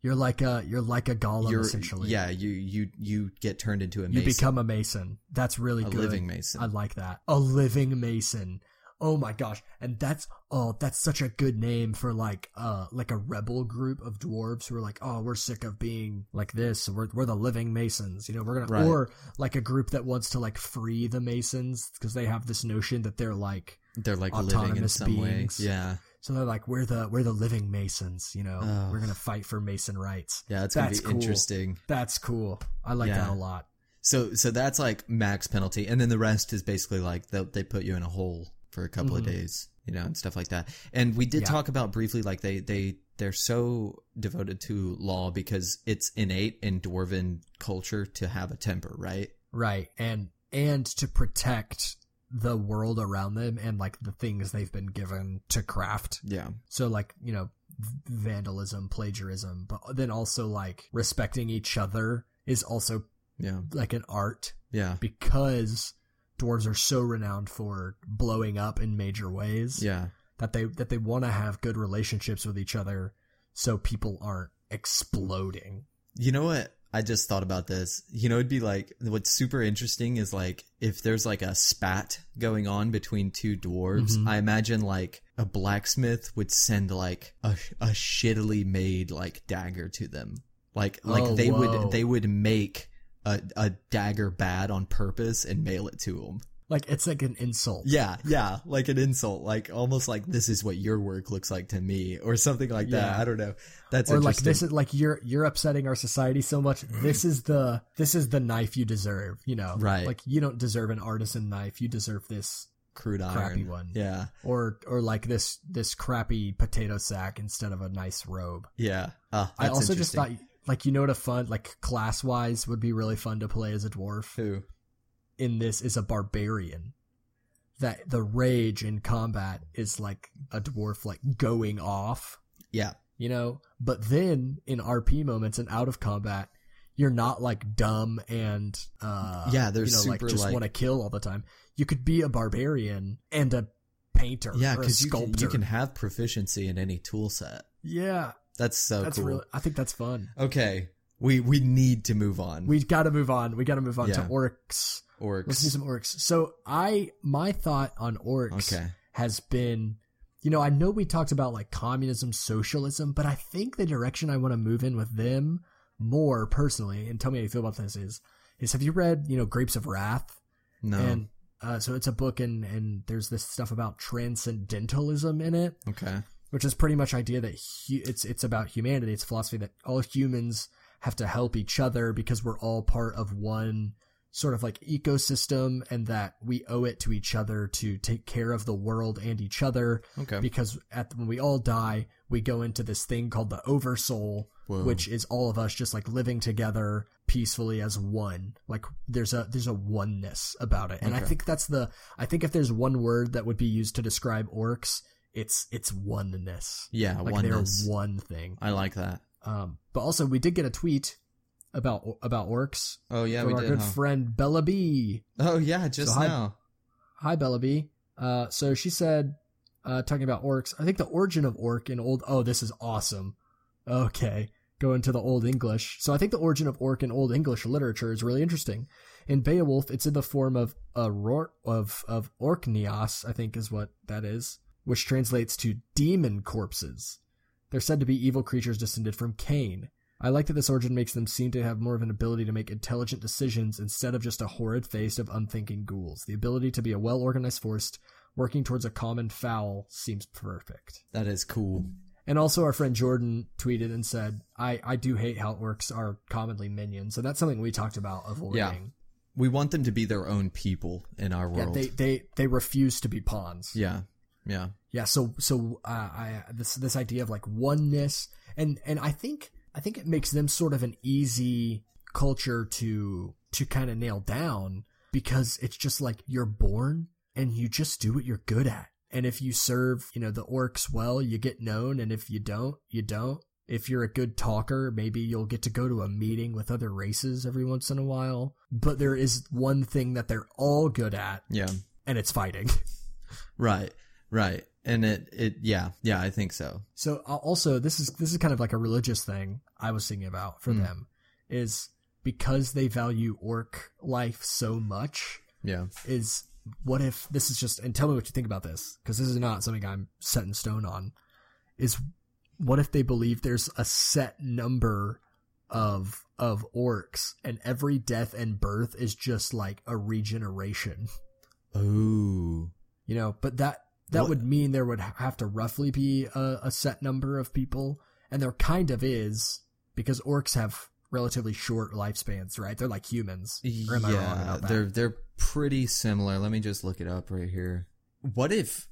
you're like a you're like a golem You're essentially. yeah, you you you get turned into a mason. you become a mason. That's really good. a good. living mason. I like that. A living mason. Oh my gosh. And that's oh, that's such a good name for like uh like a rebel group of dwarves who are like, "Oh, we're sick of being like this. We're we're the living masons." You know, we're going Right. to or like a group that wants to like free the masons because they have this notion that they're like They're like living in some beings. way. Yeah, so they're like, "We're the we're the living masons, you know. Ugh. We're going to fight for mason rights." yeah, gonna That's be cool. interesting. That's cool. I like Yeah. that a lot. So so that's like max penalty, and then the rest is basically like they they put you in a hole for a couple of days, you know, and stuff like that. And we did Mm-hmm. Yeah. talk about briefly like they they they're so devoted to law because it's innate in dwarven culture to have a temper, right? Right. And and to protect the world around them and like the things they've been given to craft. Yeah, So like, you know, vandalism, plagiarism, but then also like respecting each other is also yeah, like an art yeah, because dwarves are so renowned for blowing up in major ways yeah. that they that they want to have good relationships with each other so people aren't exploding. You know what? I just thought about this. You know, it'd be like what's super interesting is like if there's like a spat going on between two dwarves. Mhm. I imagine like a blacksmith would send like a a shittily made like dagger to them. Like like Oh, they whoa. would they would make a a dagger bad on purpose and mail it to them. Like it's like an insult. Yeah, yeah, like an insult, like almost like this is what your work looks like to me, or something like that. Yeah. I don't know. That's or like this is like you're you're upsetting our society so much this is the this is the knife you deserve you know Right. like you don't deserve an artisan knife you deserve this crude iron. crappy one. Yeah, or or like this this crappy potato sack instead of a nice robe yeah. Ah, i also just thought like you know what a fun like class wise would be really fun to play as a dwarf Who? In this is a barbarian that the rage in combat is like a dwarf like going off Yeah, you know but then in rp moments and out of combat you're not like dumb and uh Yeah, they're you know like just like- want to kill all the time you could be a barbarian and a painter yeah, because you can, you can have proficiency in any tool set. yeah That's so that's cool. really i think that's fun Okay, We we need to move on. We got to move on. We got to move on to orcs. Orcs. Let's do some orcs. So I, my thought on orcs Okay. has been, you know, I know we talked about like communism, socialism, but I think the direction I want to move in with them more personally, and tell me how you feel about this is, is have you read, you know, Grapes of Wrath? no. And uh, so it's a book, and and there's this stuff about transcendentalism in it, okay. which is pretty much idea that hu- it's it's about humanity. It's philosophy that all humans have to help each other because we're all part of one sort of like ecosystem, and that we owe it to each other to take care of the world and each other. Okay. Because at when we all die, we go into this thing called the oversoul, Whoa. which is all of us just like living together peacefully as one. Like there's a there's a oneness about it. And I think that's the I think if there's one word that would be used to describe orcs, it's it's oneness. yeah, Like oneness. they're one thing. I like that. Um but also we did get a tweet about about orcs Oh yeah, we our did. good huh? friend Bella B. oh yeah, just So hi- now. Hi, Bella B. Uh, so she said, uh, talking about orcs, I think the origin of orc in old, oh, this is awesome. Okay. Go into the Old English. So I think the origin of orc in Old English literature is really interesting. In Beowulf, it's in the form of a ror- of, of orcneas, I think is what that is, which translates to demon corpses. They're said to be evil creatures descended from Cain. I like that this origin makes them seem to have more of an ability to make intelligent decisions instead of just a horrid face of unthinking ghouls. The ability to be a well organized force working towards a common foul seems perfect. That is cool. And also, our friend Jordan tweeted and said, I, I do hate how orcs are commonly minions. And that's something we talked about avoiding. Yeah. We want them to be their own people in our world. Yeah, they, they, they refuse to be pawns. yeah. Yeah. Yeah, so so uh, I this this idea of like oneness and and I think I think it makes them sort of an easy culture to to kind of nail down because it's just like you're born and you just do what you're good at. And if you serve, you know, the orcs well, you get known and if you don't, you don't. If you're a good talker, maybe you'll get to go to a meeting with other races every once in a while. But there is one thing that they're all good at Yeah. and it's fighting. Right. Right. And it it yeah. Yeah, I think so. So also this is this is kind of like a religious thing I was thinking about for Mm. them is because they value orc life so much Yeah. is what if this is just and tell me what you think about this because this is not something I'm set in stone on is what if they believe there's a set number of of orcs and every death and birth is just like a regeneration Ooh. you know but that that What- would mean there would have to roughly be a, a set number of people and there kind of is because orcs have relatively short lifespans right they're like humans or am I wrong yeah, they're they're pretty similar. Let me just look it up right here. What if?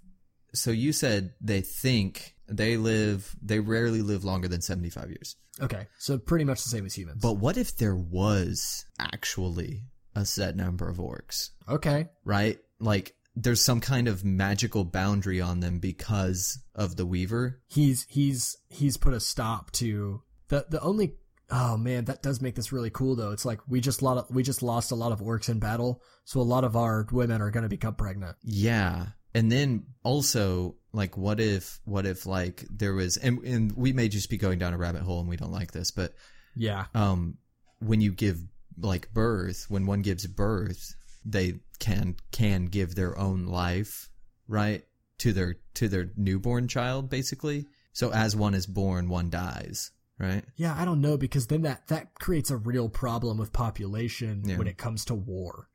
So you said they think they live. They rarely live longer than seventy five years. okay so pretty much the same as humans But what if there was actually a set number of orcs? okay Right? Like there's some kind of magical boundary on them because of the Weaver. he's he's he's put a stop to the the only oh man that does make this really cool though it's like we just lot of, we just lost a lot of orcs in battle so a lot of our women are going to become pregnant Yeah. And then also, like, what if, what if, like, there was, and, and we may just be going down a rabbit hole and we don't like this, but, yeah um, when you give, like, birth, when one gives birth, they can, can give their own life, right? To their, to their newborn child, basically. So as one is born, one dies, right? Yeah, I don't know because then that that creates a real problem with population Yeah. when it comes to war.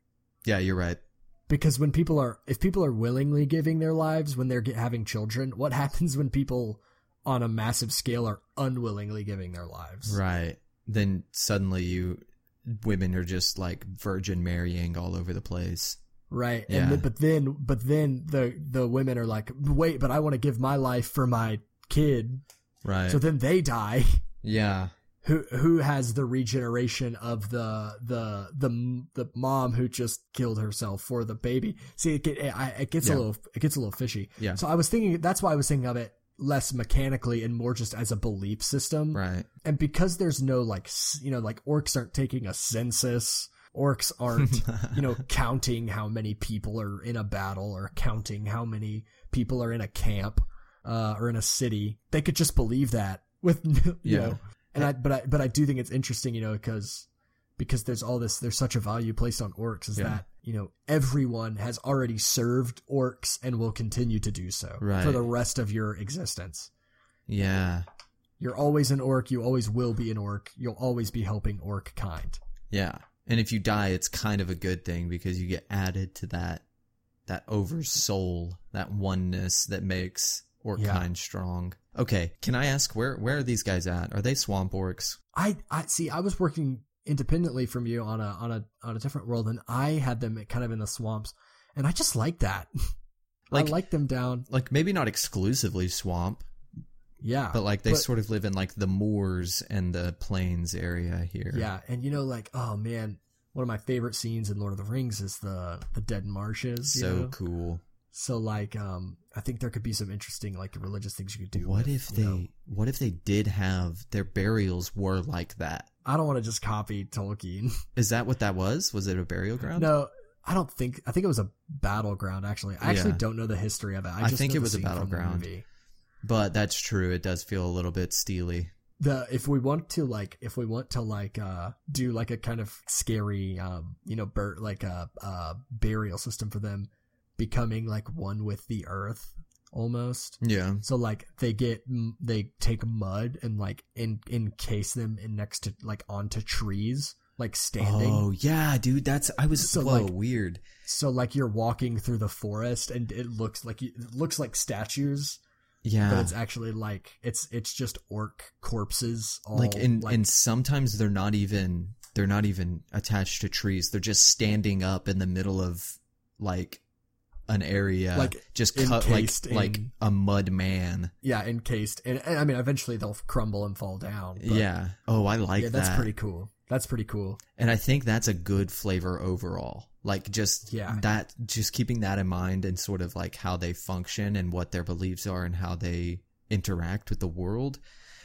Yeah, you're right. Because when people are if people are willingly giving their lives when they're having children, what happens when people on a massive scale are unwillingly giving their lives? Right. Then suddenly you, women are just like virgin marrying all over the place. Right. Yeah. And but then but then the the women are like, "Wait, but I want to give my life for my kid." Right. So then they die. yeah. Who who has the regeneration of the the the the mom who just killed herself for the baby? See, it, it, it gets Yeah. a little it gets a little fishy. Yeah. So I was thinking that's why I was thinking of it less mechanically and more just as a belief system. Right. And because there's no like you know like orcs aren't taking a census. Orcs aren't, you know, counting how many people are in a battle or counting how many people are in a camp uh, or in a city. They could just believe that with, you Yeah. know, And I, but I, but I do think it's interesting, you know, because because there's all this, there's such a value placed on orcs, is Yeah. that you know everyone has already served orcs and will continue to do so Right. for the rest of your existence. Yeah. You're always an orc. You always will be an orc. You'll always be helping orc kind. Yeah. And if you die, it's kind of a good thing because you get added to that that over soul, that oneness that makes orc Yeah. kind strong. Okay, can I ask where where are these guys at? Are they swamp orcs? I, I see. I was working independently from you on a on a on a different world, and I had them kind of in the swamps, and I just like that. Like- I like them down. Like maybe not exclusively swamp, Yeah, but like they But- sort of live in like the moors and the plains area here. Yeah, and you know, like, oh man, one of my favorite scenes in Lord of the Rings is the the dead marshes. So know? cool. so like, um, I think there could be some interesting like religious things you could do. What with, if you they know- what if they did have their burials were like that? I don't want to just copy Tolkien. Is that what that was? Was it a burial ground? no, I don't think. I think it was a battleground. Actually, I actually Yeah. don't know the history of it. I, I just think it was a scene from the battleground. But that's true. It does feel a little bit steely. the if we want to like if we want to like uh do like a kind of scary um you know bur- like a uh burial system for them becoming like one with the earth almost Yeah. so like they get they take mud and like in encase them in next to like onto trees like standing Oh yeah, dude. That's I was So, whoa like- weird. so like you're walking through the forest and it looks like you- it looks like statues Yeah, but it's actually like it's it's just orc corpses all like in like, and sometimes they're not even they're not even attached to trees. They're just standing up in the middle of like an area, Like, just cut like encased like a mud man. yeah encased and, and i mean eventually they'll crumble and fall down yeah. Oh, I like that. yeah that's that. pretty cool that's pretty cool And I think that's a good flavor overall. Like just Yeah. that just keeping that in mind and sort of like how they function and what their beliefs are and how they interact with the world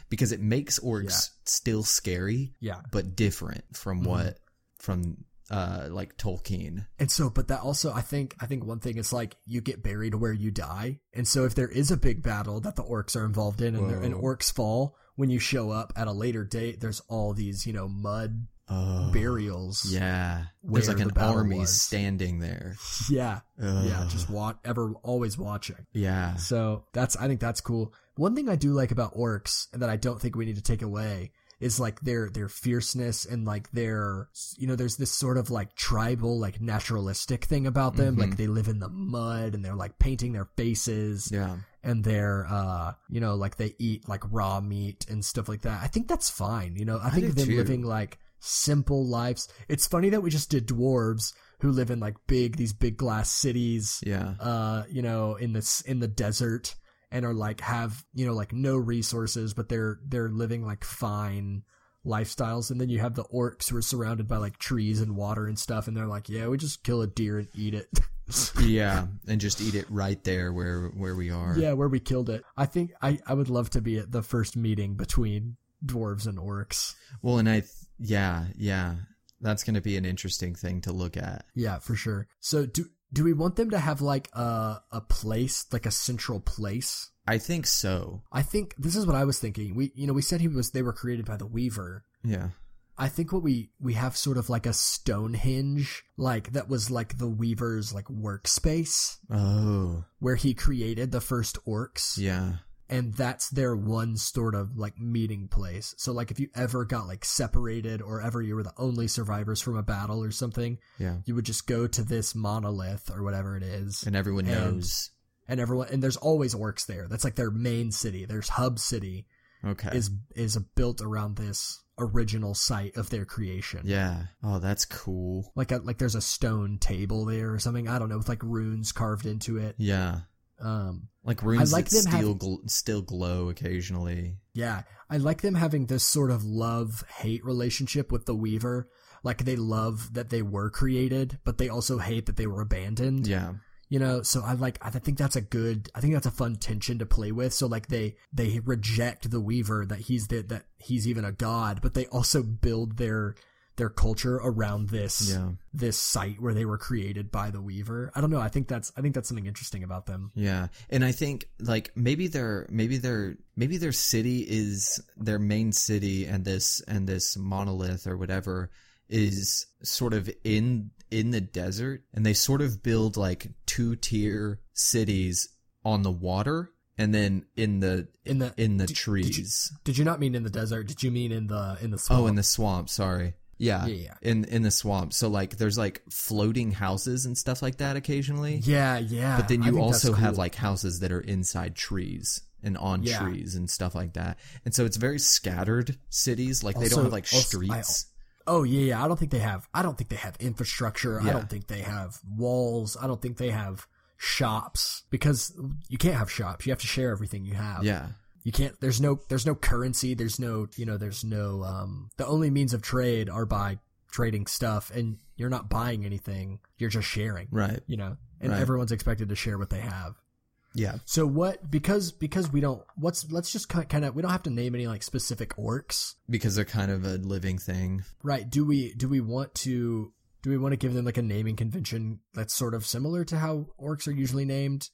because it makes orcs Yeah. still scary yeah but different from Mhm. what from uh like Tolkien. and so but that also i think i think one thing is like you get buried where you die and so if there is a big battle that the orcs are involved in and, and orcs fall when you show up at a later date there's all these you know mud Oh. burials Yeah. There's like the an battle army was. standing there. yeah yeah just watch ever always watching Yeah. So that's I think that's cool. One thing I do like about orcs and that I don't think we need to take away is like their their fierceness and like their you know there's this sort of like tribal like naturalistic thing about them Mhm. like they live in the mud and they're like painting their faces Yeah. and they're uh you know like they eat like raw meat and stuff like that. I think that's fine, you know. I, I think them too. living like simple lives. It's funny that we just did dwarves who live in like big these big glass cities Yeah. uh, you know, in this in the desert and are like have you know like no resources, but they're they're living like fine lifestyles. And then you have the orcs who are surrounded by like trees and water and stuff, and they're like, yeah, we just kill a deer and eat it. yeah. And just eat it right there where where we are. yeah, where we killed it. I think I I would love to be at the first meeting between dwarves and orcs. Well, and I, yeah, yeah, that's going to be an interesting thing to look at. Yeah, for sure. So do do we want them to have like a a place, like a central place? I think so. I think this is what I was thinking. We, you know, we said he was, they were created by the Weaver. Yeah. I think what we, we have sort of like a Stonehenge, like that was like the Weaver's like workspace Oh, where he created the first orcs. yeah. And that's their one sort of like meeting place. So like if you ever got like separated or ever you were the only survivors from a battle or something, Yeah. you would just go to this monolith or whatever it is. And everyone And- knows. and everyone and there's always orcs there. That's like their main city. There's hub city Okay. is is built around this original site of their creation. yeah. Oh, that's cool. Like a, like there's a stone table there or something. I don't know with like runes carved into it. Yeah. Um Like runes like that them still having- gl- still glow occasionally. yeah, I like them having this sort of love-hate relationship with the Weaver. Like they love that they were created, but they also hate that they were abandoned. Yeah. you know so i like i think that's a good i think that's a fun tension to play with so like they they reject the weaver that he's the, that he's even a god but they also build their their culture around this Yeah. this site where they were created by the Weaver. I don't know. I think that's I think that's something interesting about them. Yeah, and I think like maybe their maybe their maybe their city is their main city, and this and this monolith or whatever is sort of in in the desert, and they sort of build like two tier cities on the water, and then in the In the in the did you- trees. did you not mean in the desert? Did you mean in the in the swamp? Oh, in the swamp. Sorry. Yeah, Yeah, yeah. in in the swamp. So like, there's like floating houses and stuff like that occasionally. yeah, yeah. But then you also have like houses that are inside trees and on Yeah. trees and stuff like that. And so it's very scattered cities. Like they don't have like also- I- streets. Oh yeah, yeah. I don't think they have. I don't think they have infrastructure. I don't think they have walls. I don't think they have shops because you can't have shops. You have to share everything you have. yeah. You can't. There's no. There's no currency. There's no. You know. There's no. Um. The only means of trade are by trading stuff, and you're not buying anything. You're just sharing. Right. You know. And Right. everyone's expected to share what they have. Yeah. So what? Because because we don't. What's let's just kind of. We don't have to name any like specific orcs. Because they're kind of a living thing. Right. Do we do we want to do we want to give them like a naming convention that's sort of similar to how orcs are usually named?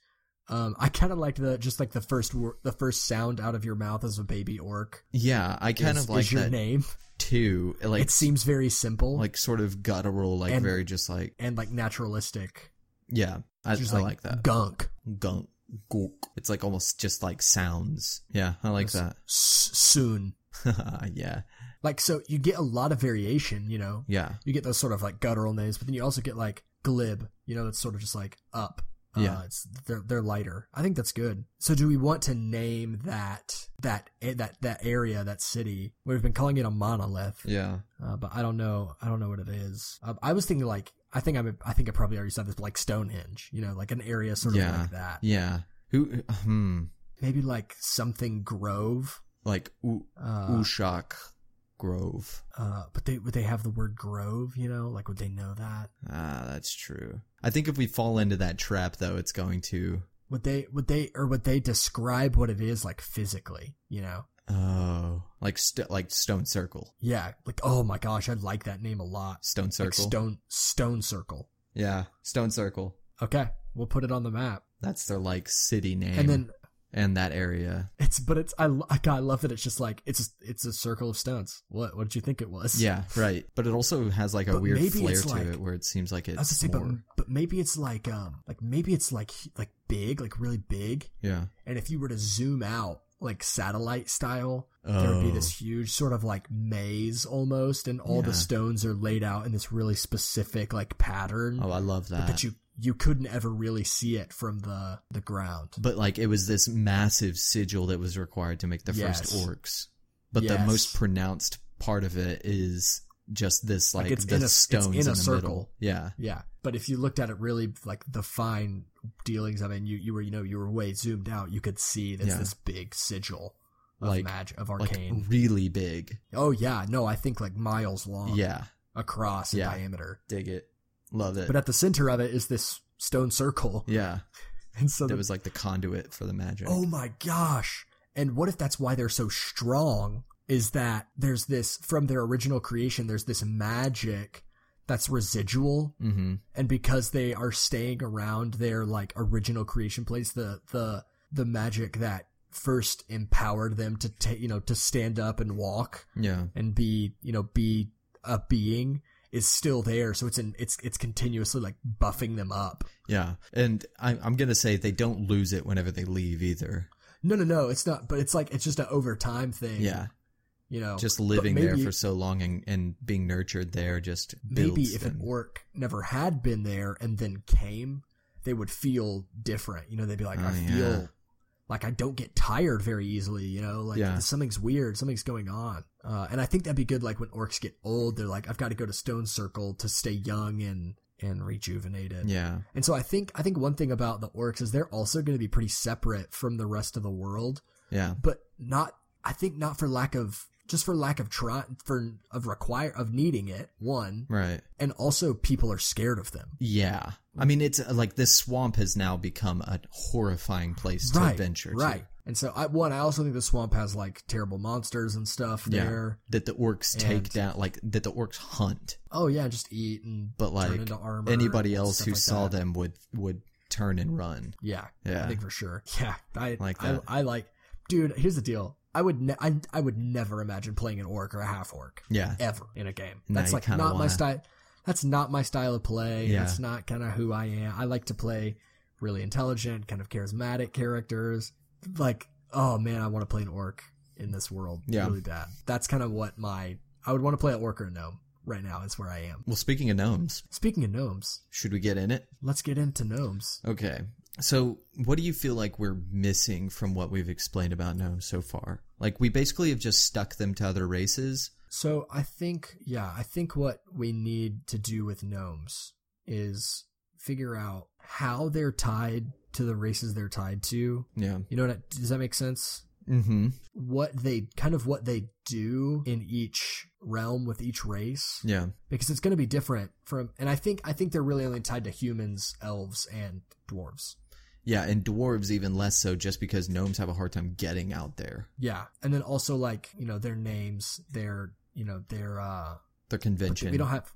Um, I kind of like the just like the first wor- the first sound out of your mouth as a baby orc. Yeah. I kind is, of like is your that name. too. Like, it seems very simple, like sort of guttural, like And- very just like, and like naturalistic. yeah. I, Just I like, like that. gunk. Gunk. Gunk. It's like almost just like sounds. Yeah. I like that. S- soon. yeah. Like so, you get a lot of variation. You know, Yeah. you get those sort of like guttural names, but then you also get like glib. You know, that's sort of just like up. Uh, Yeah. it's they're they're lighter. I think that's good. So, do we want to name that that that that area, that city? We've been calling it a monolith, Yeah. uh, but I don't know. I don't know what it is. Uh, I was thinking like I think I'm I think I probably already said this, but like Stonehenge. You know, like an area sort of Yeah. like that. Yeah. Who, hmm. Maybe like something Grove. Like, U- Uh, Ushak Grove. uh, but they would they have the word Grove? You know, like would they know that? Ah, that's true. I think if we fall into that trap, though, it's going to. Would they would they or would they describe what it is like physically? You know? Oh, like st- like Stone Circle. Yeah, like oh my gosh, I like that name a lot. Stone Like Circle. Stone Stone Circle. yeah, Stone Circle. Okay, we'll put it on the map. That's their like city name. And then and that area. it's but it's I God, I love that it's just like it's it's a circle of stones. What what did you think it was? Yeah, right. But it also has like a But weird flair to like- it, where it seems like I was it's say, but more. but maybe it's like um like maybe it's like like big, like really big, yeah. and if you were to zoom out like satellite style, there would be Oh. this huge sort of like maze almost, and all the stones are laid out in this really specific like pattern. Oh, I love that. that you you couldn't ever really see it from the the ground. But like it was this massive sigil that was required to make the first orcs. But the most pronounced part of it is just this like, Like, it's the in a- stones in a the circle. middle. Yeah. Yeah, but if you looked at it really like the fine dealings it, and you you were you know you were way zoomed out, you could see there's Yeah. this big sigil of Like- magic of Like arcane. really big. oh yeah, no, I think like miles long. Yeah. across in Yeah. diameter. Dig it. Love it. But at the center of it is this stone circle, yeah. and so It was like the conduit for the magic. oh my gosh! And what if that's why they're so strong? Is that there's this from their original creation? There's this magic that's residual Mm-hmm. and because they are staying around their like original creation place the the the magic that first empowered them to take you know to stand up and walk Yeah. and be you know be a being is still there so it's in it's it's continuously like buffing them up Yeah. And I, I'm going to say they don't lose it whenever they leave either. no no no it's not but it's like it's just an over time thing Yeah. you know Just living there for so long and, and being nurtured there just builds maybe if an orc never had been there and then came, they would feel different. You know, they'd be like, Oh, I yeah. feel like I don't get tired very easily. You know, like Yeah. something's weird, something's going on. Uh, and I think that'd be good. Like when orcs get old, they're like, I've got to go to Stone Circle to stay young and and rejuvenated. Yeah. And so I think I think one thing about the orcs is they're also going to be pretty separate from the rest of the world, Yeah. but not. I think not for lack of just for lack of try for of require of needing it. One Right. and also people are scared of them. Yeah. I mean, it's like this swamp has now become a horrifying place to venture right, to. And so, I one, I also think the swamp has like terrible monsters and stuff Yeah. there. that the orcs take And- down, like that the orcs hunt. Oh yeah, just eat and But turn like into armor. anybody else who like saw that. them would would turn and run. Yeah, Yeah. I think for sure. Yeah, I Like I, that. I like, dude. Here's the deal. I would ne- I, I would never imagine playing an orc or a half orc Yeah. ever in a game. That's like not my wanna- style. That's not my style of play. Yeah. That's not kind of who I am. I like to play really intelligent, kind of charismatic characters. Like, oh man, I want to play an orc in this world Yeah. really bad. That's kind of what my I would want to play an orc or a gnome right now. Is where I am. Well, speaking of gnomes, Speaking of gnomes, should we get in it? let's get into gnomes. Okay. So, what do you feel like we're missing from what we've explained about gnomes so far? Like, we basically have just stuck them to other races. So I think, yeah, I think what we need to do with gnomes is figure out how they're tied to the races they're tied to. Yeah. You know what? Does that make sense? Mm-hmm. What they kind of what they do in each realm with each race, Yeah. because it's going to be different from. And I think I think they're really only tied to humans, elves, and dwarves. Yeah, and dwarves even less so, just because gnomes have a hard time getting out there. Yeah, and then also like you know their names, their you know their uh Their convention. we don't have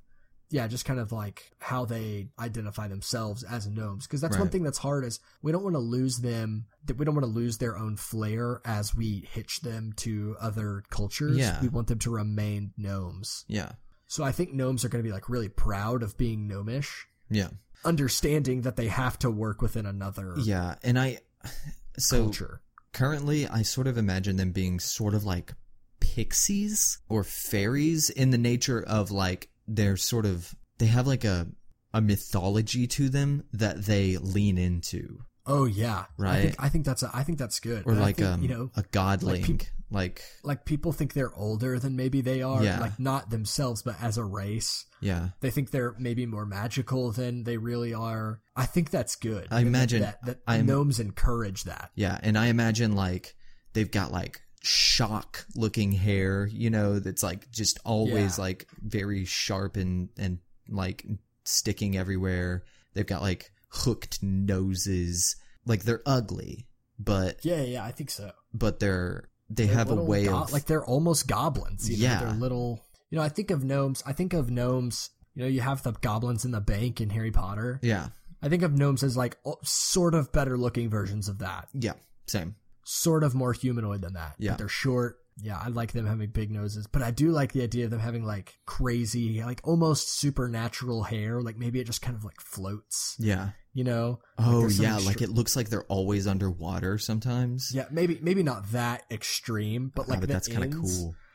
yeah just kind of like how they identify themselves as gnomes because that's one thing that's hard is we don't want to lose them that we don't want to lose their own flair as we hitch them to other cultures Yeah. we want them to remain gnomes Yeah. so i think gnomes are going to be like really proud of being gnomish Yeah. understanding that they have to work within another Yeah. And I. So, culture currently, I sort of imagine them being sort of like pixies or fairies in the nature of like, they're sort of. They have like a. A mythology to them that they lean into, oh yeah i Right. think i think that's a, i think that's good or And like think, um, you know a godling, peop- like like people think they're older than maybe they are Yeah. like not themselves but as a race yeah, they think they're maybe more magical than they really are. I think that's good. I imagine that, that gnomes encourage that. Yeah, and I imagine like they've got like shock looking hair, you know, that's like just always Yeah. like very sharp and and like sticking everywhere. They've got like hooked noses. Like they're ugly, but Yeah, yeah, I think so. but they're they They're have a way go- of like they're almost goblins. You know? Yeah. they're little. You know, I think of gnomes. I think of gnomes. You know, you have the goblins in the bank in Harry Potter. yeah, I think of gnomes as like sort of better looking versions of that. yeah, same. Sort of more humanoid than that. Yeah. But they're short. Yeah, I like them having big noses, but I do like the idea of them having like crazy, like almost supernatural hair. Like maybe it just kind of like floats. Yeah. You know? Oh there's yeah, something like it looks like they're always underwater sometimes. Yeah, maybe maybe not that extreme, but like but the that's kind of cool.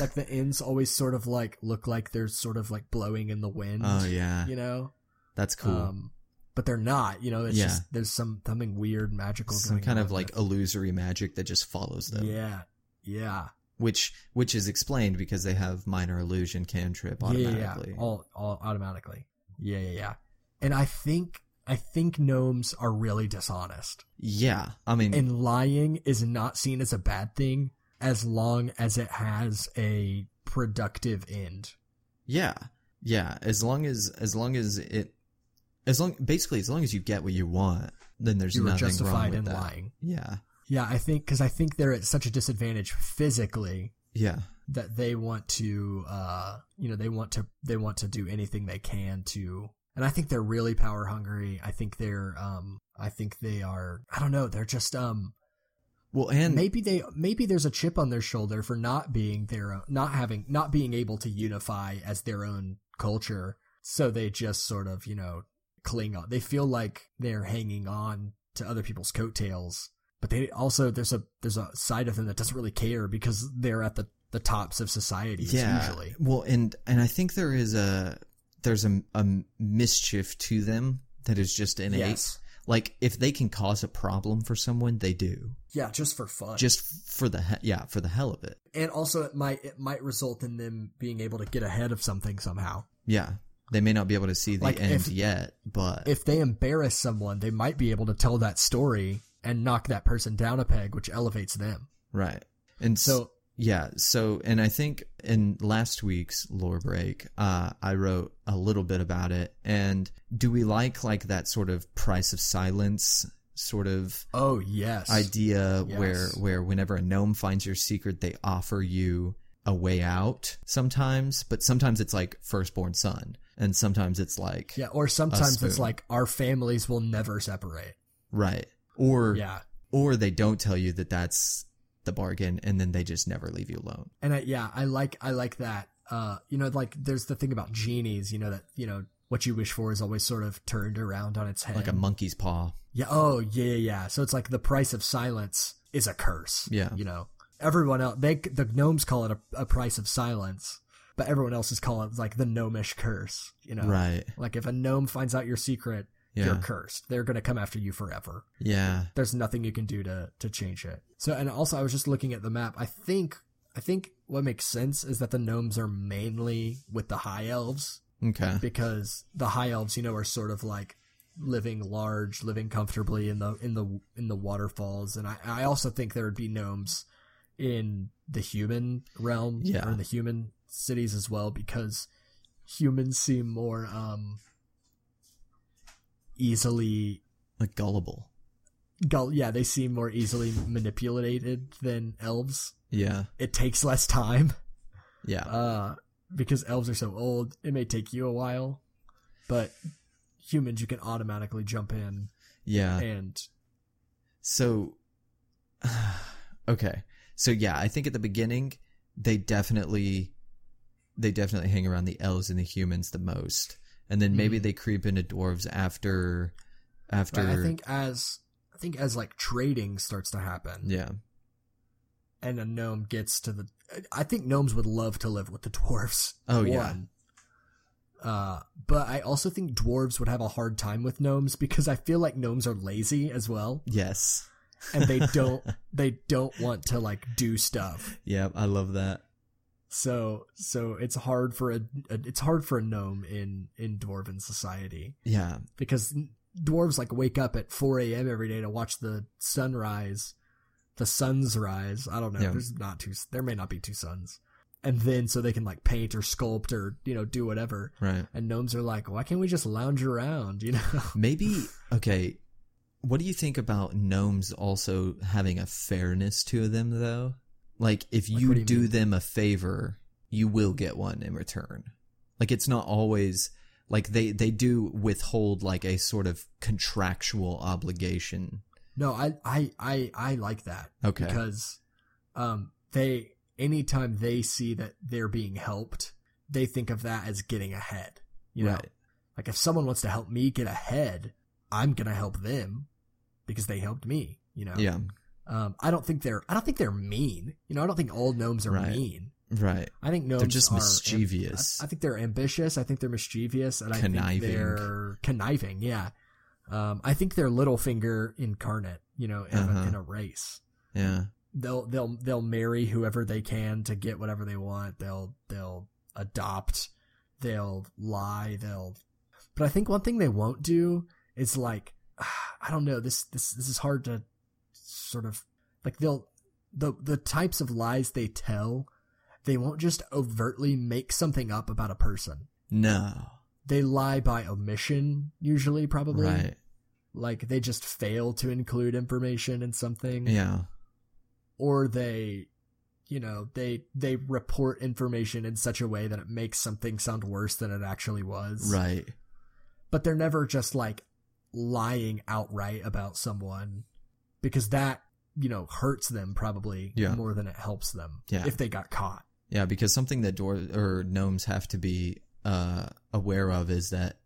Like the ends always sort of like look like they're sort of like blowing in the wind. Oh yeah, you know. that's cool. Um, but they're not. You know, it's Yeah. just there's some something weird magical. Some kind of like illusory magic that just follows them. yeah, yeah, which which is explained because they have minor illusion cantrip yeah, yeah, automatically. yeah, all all automatically. Yeah, yeah, yeah. And I think I think gnomes are really dishonest, Yeah, I mean, and lying is not seen as a bad thing as long as it has a productive end. yeah, yeah. As long as as long as it, as long basically as long as you get what you want, then there's You nothing wrong justified with in that. lying. Yeah, Yeah, I think because I think they're at such a disadvantage physically yeah, that they want to, uh, you know, they want to they want to do anything they can to, and I think they're really power hungry. I think they're, um, I think they are. I don't know. They're just, um, well, and maybe they maybe there's a chip on their shoulder for not being their own, not having not being able to unify as their own culture. So they just sort of, you know, cling on. They feel like they're hanging on to other people's coattails, but they also there's a there's a side of them that doesn't really care because they're at the the tops of society yeah, usually. well, and and I think there is a there's a, a mischief to them that is just innate. Yes. Like if they can cause a problem for someone, they do Yeah, just for fun. just for the he- yeah for the hell of it. and also it might it might result in them being able to get ahead of something somehow. Yeah, they may not be able to see the Like, end if- yet, but if they embarrass someone, they might be able to tell that story and knock that person down a peg, which elevates them. right. And so yeah, so and I think in last week's lore break, uh, I wrote a little bit about it. And do we like like that sort of price of silence sort of Oh yes. idea Yes. where where whenever a gnome finds your secret they offer you a way out sometimes but sometimes it's like firstborn son and sometimes it's like yeah, or sometimes it's like our families will never separate. right or Yeah. or they don't tell you that that's the bargain and then they just never leave you alone And I, yeah, I like I like that. Uh, you know, like there's the thing about genies. You know that you know what you wish for is always sort of turned around on its head. like a monkey's paw yeah. Oh yeah, yeah, yeah. So it's like the price of silence is a curse. Yeah. You know, everyone else they the gnomes call it a, a price of silence, but everyone else is calling it like the gnomish curse. You know, right Like if a gnome finds out your secret, Yeah. you're cursed. They're gonna come after you forever. yeah there's nothing you can do to to change it. So and also I was just looking at the map. I think I think what makes sense is that the gnomes are mainly with the high elves okay because the high elves, you know, are sort of like living large, living comfortably in the in the in the waterfalls. And I I also think there would be gnomes in the human realm Yeah. or in the human cities as well because humans seem more um easily like gullible Gull, yeah, they seem more easily manipulated than elves. yeah It takes less time, yeah uh, because elves are so old. It may take you a while, but humans, you can automatically jump in yeah and So, okay. So yeah, I think at the beginning they definitely they definitely hang around the elves and the humans the most, and then maybe they creep into dwarves after after. Right, I think as I think as like trading starts to happen, yeah, and a gnome gets to the, I think gnomes would love to live with the dwarves. Oh, yeah. one. Uh, but I also think dwarves would have a hard time with gnomes because I feel like gnomes are lazy as well. yes, and they don't they don't want to like do stuff yeah, I love that. so so it's hard for a, a it's hard for a gnome in in dwarven society Yeah, because dwarves like wake up at 4 a.m every day to watch the sunrise the sun's rise i don't know Yeah. there's not two there may not be two suns and then so they can like paint or sculpt or you know do whatever right. and gnomes are like why can't we just lounge around you know Maybe okay. What do you think about gnomes also having a fairness to them though? Like if you, what do you do them a favor, you will get one in return. Like it's not always like they they do withhold like a sort of contractual obligation. No, I I I I like that. Okay. Because um they anytime they see that they're being helped, they think of that as getting ahead. You know? Right. Like if someone wants to help me get ahead, I'm going to help them because they helped me, you know. Yeah. Um I don't think they're I don't think they're mean. You know, I don't think all gnomes are Right. mean. Right. I think gnomes just are just mischievous. I, I think they're ambitious. I think they're mischievous, and I Conniving. think they're conniving. Yeah, um, I think they're Littlefinger incarnate. You know, in, Uh-huh. a, in a race, Yeah. they'll they'll they'll marry whoever they can to get whatever they want. They'll they'll adopt. They'll lie. They'll. But I think one thing they won't do is like I don't know. This this this is hard to sort of like they'll the the types of lies they tell. They won't just overtly make something up about a person. No. They lie by omission, usually, probably. Right. Like they just fail to include information in something Yeah. or they you know they they report information in such a way that it makes something sound worse than it actually was Right. but they're never just like lying outright about someone because that you know hurts them probably Yeah. more than it helps them Yeah. if they got caught Yeah, because something that door or gnomes have to be uh, aware of is that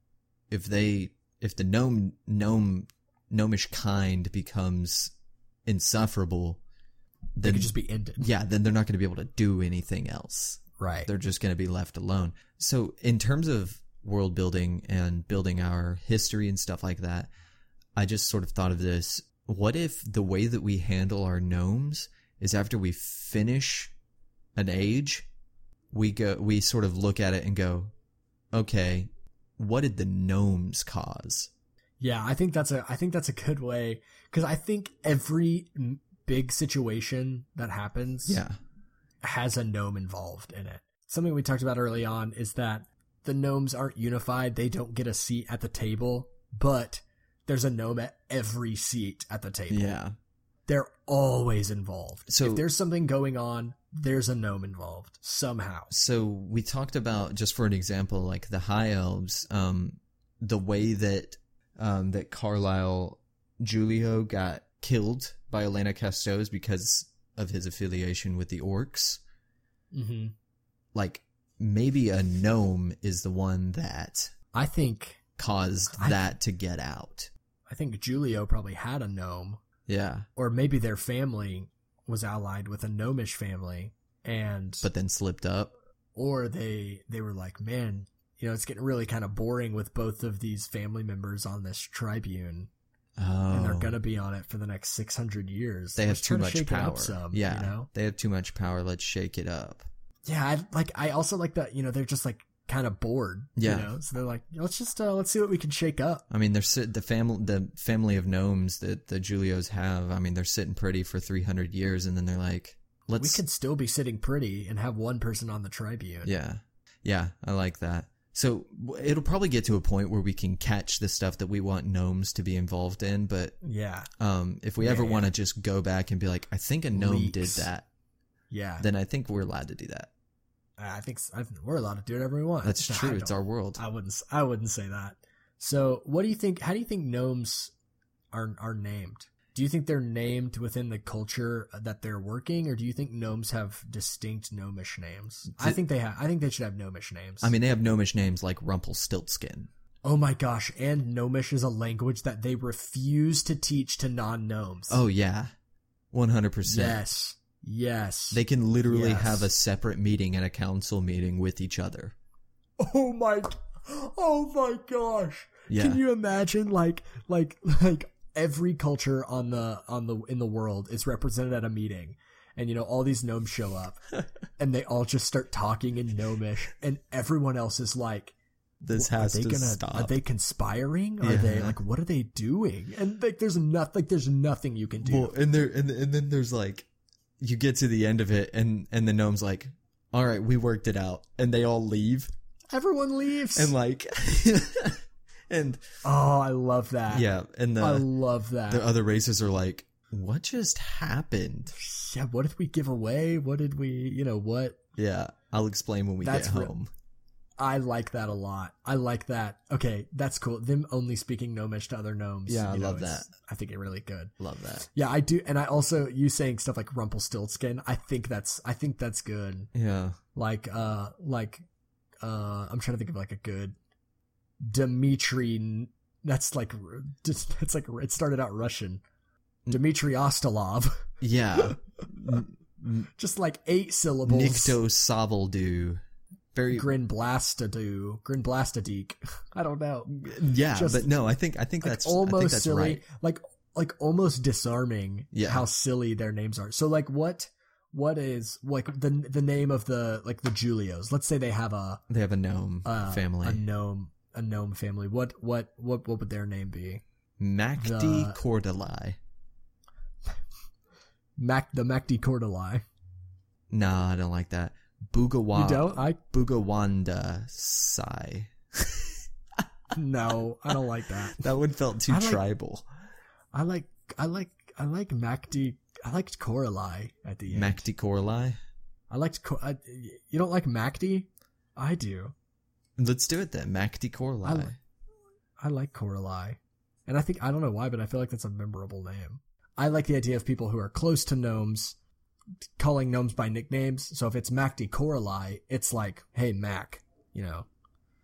if they if the gnome gnome gnomish kind becomes insufferable, they could just be ended yeah, then they're not going to be able to do anything else. right They're just going to be left alone. So, in terms of world building and building our history and stuff like that, I just sort of thought of this. What if the way that we handle our gnomes is after we finish an age, we go we sort of look at it and go, "Okay, what did the gnomes cause?" Yeah, I think that's a I think that's a good way because I think every big situation that happens Yeah. has a gnome involved in it. Something we talked about early on is that the gnomes aren't unified; they don't get a seat at the table, but there's a gnome at every seat at the table. Yeah. They're always involved. So- if there's something going on, there's a gnome involved somehow. So we talked about just for an example, like the high elves, um, the way that um, that Carlisle Julio got killed by Elena Castos because of his affiliation with the orcs. hmm Like maybe a gnome is the one that I think caused I- that to get out. I think Julio probably had a gnome, Yeah, or maybe their family was allied with a gnomish family, and but then slipped up. or they they were like, man, you know, it's getting really kind of boring with both of these family members on this tribune, Oh, and they're oh. gonna be on it for the next six hundred years. they have Let's too to much shake it up power. some, yeah, you know? they have too much power. Let's shake it up. Yeah, I like. I also like that. You know, they're just like kind of bored. Yeah. You know, so they're like, let's just uh, let's see what we can shake up. I mean, they're sit the family the family of gnomes that the Julios have. I mean, they're sitting pretty for three hundred years, and then they're like, we "Let's." We could still be sitting pretty and have one person on the tribune. yeah, yeah, I like that. So it'll probably get to a point where we can catch the stuff that we want gnomes to be involved in, but Yeah. um, if we Yeah, ever yeah. want to just go back and be like, "I think a gnome did that," Yeah. then I think we're allowed to do that. I think s- I think we're allowed to do whatever we want. That's true. It's our world. I wouldn't. I wouldn't say that. So, what do you think? How do you think gnomes are are named? Do you think they're named within the culture that they're working, or do you think gnomes have distinct gnomish names? I think they have. I think they should have gnomish names. I mean, they have gnomish names like Rumpelstiltskin. oh my gosh! And gnomish is a language that they refuse to teach to non gnomes. Oh yeah, one hundred percent. yes, yes. They can literally Yes. have a separate meeting and a council meeting with each other. Oh my, oh my gosh! Yeah. Can you imagine like like like every culture on the on the in the world is represented at a meeting, and you know all these gnomes show up, and they all just start talking in gnomish, and everyone else is like, This "Are has they to gonna? stop. Are they conspiring? Are they like what are they doing? And like there's nothing like there's nothing you can do. well, and there and and then there's like, you get to the end of it, and and the gnome's like, "All right, we worked it out," and they all leave, Everyone leaves. and like, and oh, I love that. yeah, and I love that. the other races are like, "What just happened?" yeah, what did we give away? What did we? You know what? Yeah, I'll explain when we That's get home. I like that a lot. I like that. Okay, that's cool. Them only speaking gnomish to other gnomes. Yeah, I know, love that. I think it really good. Love that. Yeah, I do, and I also you saying stuff like Rumpelstiltskin. I think that's I think that's good. Yeah. Like uh like uh I'm trying to think of like a good Dmitri. That's like it's like it started out Russian. Dmitri Ostolov. Yeah. Just like eight syllables. Nikto Savaldu. Very Grin Blastadu. Grin Blastadeek. I don't know. yeah, just- but no, I think I think like that's almost think that's silly, right. like like almost disarming. Yeah. how silly their names are. So like, what what is like the the name of the like the Julios? Let's say they have a, They have a gnome a family. a gnome a gnome family. What what what what would their name be? Macti the- Cordali. Mac the Macdi Cordali. Nah, I don't like that. Bugawa. You don't? I Bugawanda Sai. no, I don't like that. That one felt too I like- tribal. I like I like I like Macdi. I liked Corali at the end. Macti Corali. I liked. I, you don't like Macdi? I do. Let's do it then. Macti Corali. I like- I like Coralie. And I think, I don't know why, but I feel like that's a memorable name. I like the idea of people who are close to gnomes calling gnomes by nicknames. So if it's Macdi Coralie, it's like, hey, Mac, you know,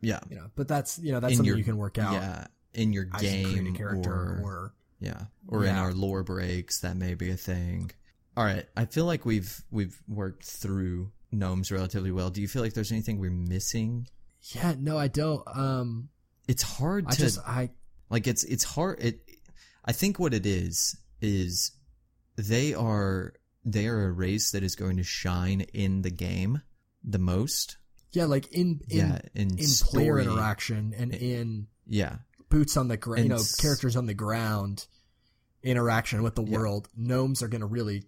yeah. you know, but that's, you know, that's In something your- you can work out Yeah. In your as you create a game character or, or, yeah, or in our lore breaks, that may be a thing. All right, I feel like we've we've worked through gnomes relatively well. Do you feel like there's anything we're missing? yeah, no, I don't. Um, It's hard I to just, I, like it's it's hard it i think what it is is they are they are a race that is going to shine in the game the most yeah, like in, in, yeah in, in story. player interaction and in yeah boots on the ground, you know, characters on the ground interaction with the Yeah. world. Gnomes are going to really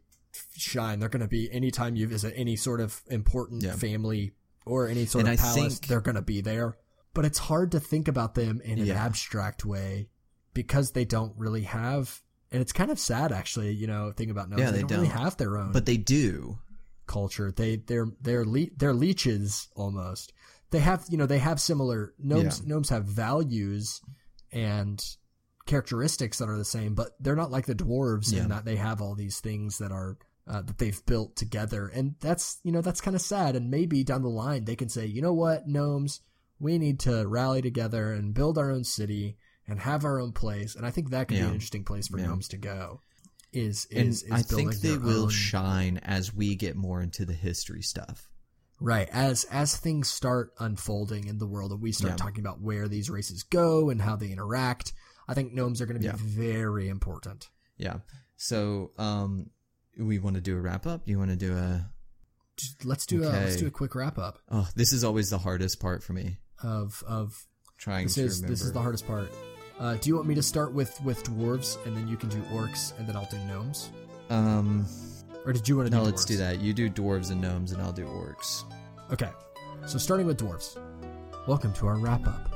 shine. They're going to be anytime you visit any sort of important Yeah. family or any sort And of I palace, think- they're going to be there. But it's hard to think about them in an abstract way because they don't really have and it's kind of sad actually, you know, think about gnomes. Yeah, they, they don't, really don't. have their own But they do. culture. They they're they're le- they're leeches almost. They have you know they have similar gnomes. Yeah. Gnomes have values and characteristics that are the same, but they're not like the dwarves Yeah. in that they have all these things that are uh, that they've built together, and that's you know that's kind of sad. And maybe down the line they can say, you know what, gnomes, we need to rally together and build our own city and have our own place. And I think that could be an interesting place for Yeah. gnomes to go. Is is, is I think they will own- shine as we get more into the history stuff. Right. As as things start unfolding in the world and we start Yeah. talking about where these races go and how they interact, I think gnomes are going to be Yeah. very important. Yeah. So, um, we want to do a wrap up. You want to do a? Let's do a let's do a quick wrap up Oh, this is always the hardest part for me. of of Trying this to is remember. this is the hardest part. Uh, do you want me to start with with dwarves and then you can do orcs and then I'll do gnomes? Um, Or did you want to no, do let's do that. You do dwarves and gnomes, and I'll do orcs. Okay, so starting with dwarves. Welcome to our wrap up.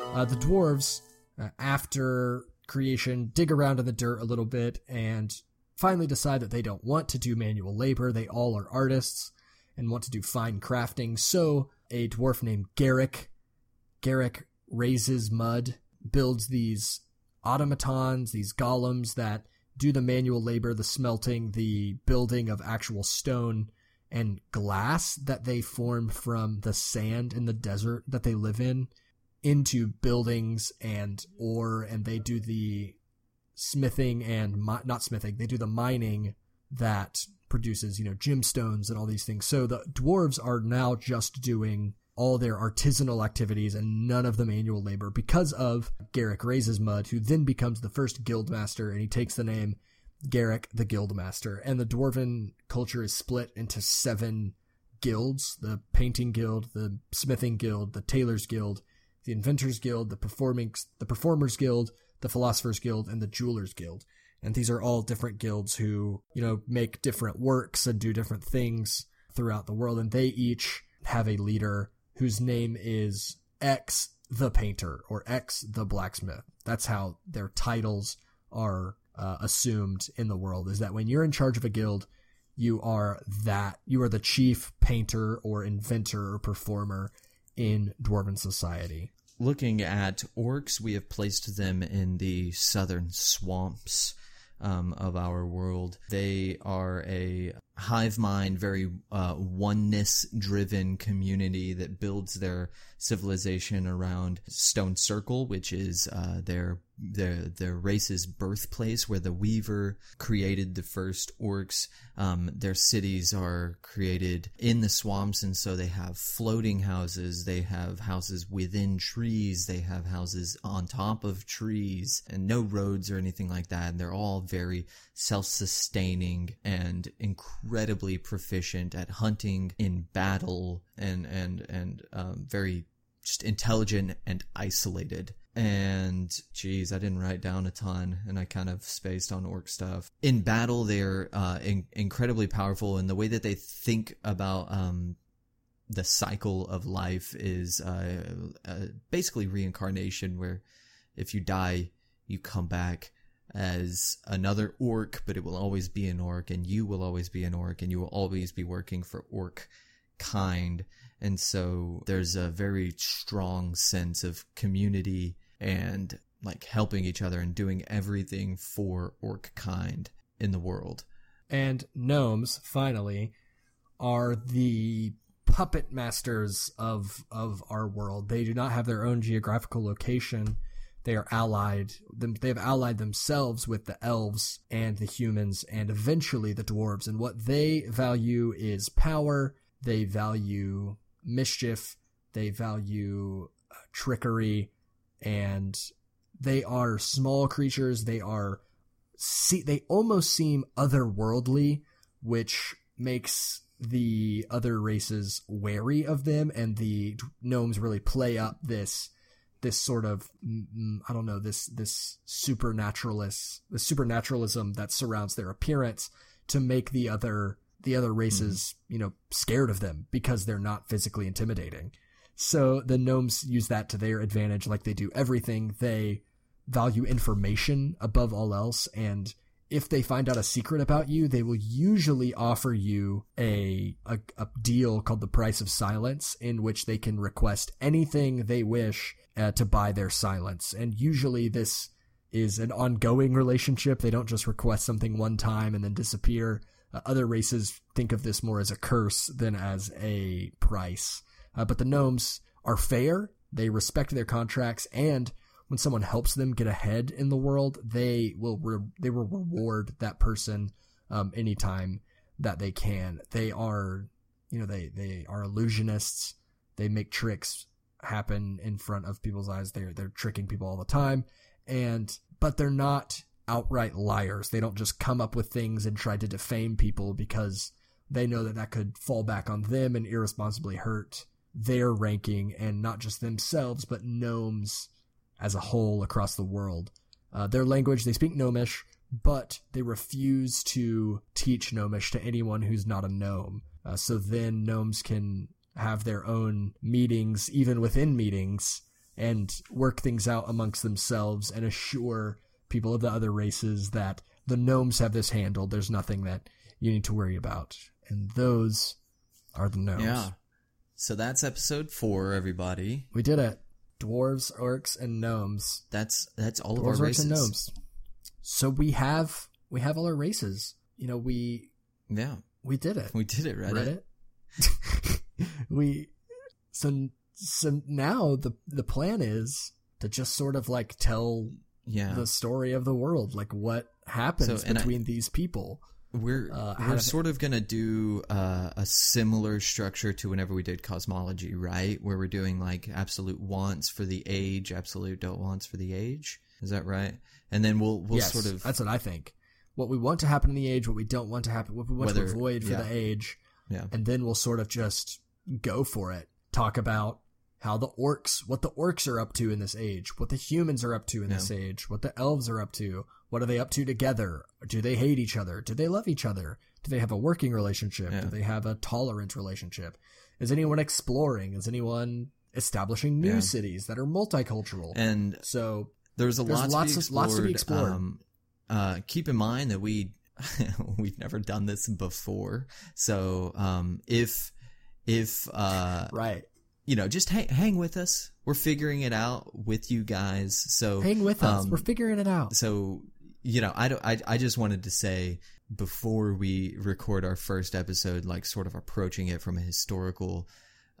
Uh, the dwarves, uh, after creation, dig around in the dirt a little bit and finally decide that they don't want to do manual labor. They all are artists and want to do fine crafting. So a dwarf named Garrick, Garrick raises mud, builds these automatons, these golems that do the manual labor, the smelting, the building of actual stone and glass that they form from the sand in the desert that they live in into buildings and ore. And they do the smithing and mi- not smithing they do the mining that produces you know gemstones and all these things. So the dwarves are now just doing all their artisanal activities and none of the manual labor because of Garrick raises mud who then becomes the first guildmaster, and he takes the name Garrick the Guildmaster, and the dwarven culture is split into seven guilds: the painting guild, the smithing guild, the tailors guild, the inventors guild, the performing the performers guild, the philosophers guild, and the jewelers guild. And these are all different guilds who, you know, make different works and do different things throughout the world, and they each have a leader whose name is X the painter or X the blacksmith. That's how their titles are uh, assumed in the world is that when you're in charge of a guild, you are that you are the chief painter or inventor or performer in dwarven society. Looking at orcs, we have placed them in the southern swamps um, of our world. They are a hive mind, very uh, oneness driven community that builds their civilization around Stone Circle, which is uh, their their their race's birthplace, where the Weaver created the first orcs. Um, their cities are created in the swamps, and so they have floating houses. They have houses within trees. They have houses on top of trees, and no roads or anything like that. And they're all very self-sustaining and incredibly proficient at hunting in battle, and and and um, very just intelligent and isolated. And geez, I didn't write down a ton, and I kind of spaced on orc stuff. In battle, they're uh, in- incredibly powerful, and the way that they think about um, the cycle of life is uh, uh, basically reincarnation, where if you die, you come back as another orc, but it will always be an orc, and you will always be an orc, and you will always be working for orc kind. And so there's a very strong sense of community and like helping each other and doing everything for orc kind in the world. And gnomes, finally, are the puppet masters of of our world. They do not have their own geographical location. They are allied. They have allied themselves with the elves and the humans, and eventually the dwarves. And what they value is power. They value mischief. They value uh, trickery, and they are small creatures. They are see they almost seem otherworldly, which makes the other races wary of them, and the gnomes really play up this this sort of mm, mm, I don't know this this supernaturalist the supernaturalism that surrounds their appearance to make the other the other races you know scared of them because they're not physically intimidating. So the gnomes use that to their advantage, like they do everything. They value information above all else and if they find out a secret about you, they will usually offer you a, a, a deal called the price of silence, in which they can request anything they wish uh, to buy their silence. And usually, this is an ongoing relationship. They don't just request something one time and then disappear. Uh, other races think of this more as a curse than as a price. Uh, but the gnomes are fair. They respect their contracts and when someone helps them get ahead in the world, they will re- they will reward that person um, anytime that they can. They are, you know, they they are illusionists. They make tricks happen in front of people's eyes. They're they're tricking people all the time, and but they're not outright liars. They don't just come up with things and try to defame people because they know that that could fall back on them and irresponsibly hurt their ranking and not just themselves but gnomes as a whole across the world. Uh, their language, they speak Gnomish, but they refuse to teach Gnomish to anyone who's not a gnome. Uh, so then gnomes can have their own meetings, even within meetings, and work things out amongst themselves and assure people of the other races that the gnomes have this handled. There's nothing that you need to worry about. And those are the gnomes. Yeah. So that's episode four, everybody. We did it dwarves, orcs, and gnomes. That's that's all dwarves, of our orcs, races. and gnomes. So we have we have all our races. You know, we Yeah, we did it. we did it, Reddit. Reddit. we so so now the the plan is to just sort of like tell Yeah, the story of the world, like what happens So, and I- between these people. We're uh, we're sort of gonna do uh, a similar structure to whenever we did cosmology, right? Where we're doing like absolute wants for the age, absolute don't wants for the age. Is that right? And then we'll we'll yes, sort of that's what I think. What we want to happen in the age, what we don't want to happen, what we want Whether- to avoid for yeah. the age, yeah and then we'll sort of just go for it. Talk about how the orcs, what the orcs are up to in this age, what the humans are up to in this age, what the elves are up to, what are they up to together? Do they hate each other? Do they love each other? Do they have a working relationship? Yeah. Do they have a tolerant relationship? Is anyone exploring? Is anyone establishing new Yeah. cities that are multicultural? and so there's a There's lot lots to lots to be explored. Um, uh, keep in mind that we we've never done this before, so um, if if uh, right, you know, just hang, hang with us. We're figuring it out with you guys. So hang with us. um, We're figuring it out. so you know, I don't. I I just wanted to say before we record our first episode, like sort of approaching it from a historical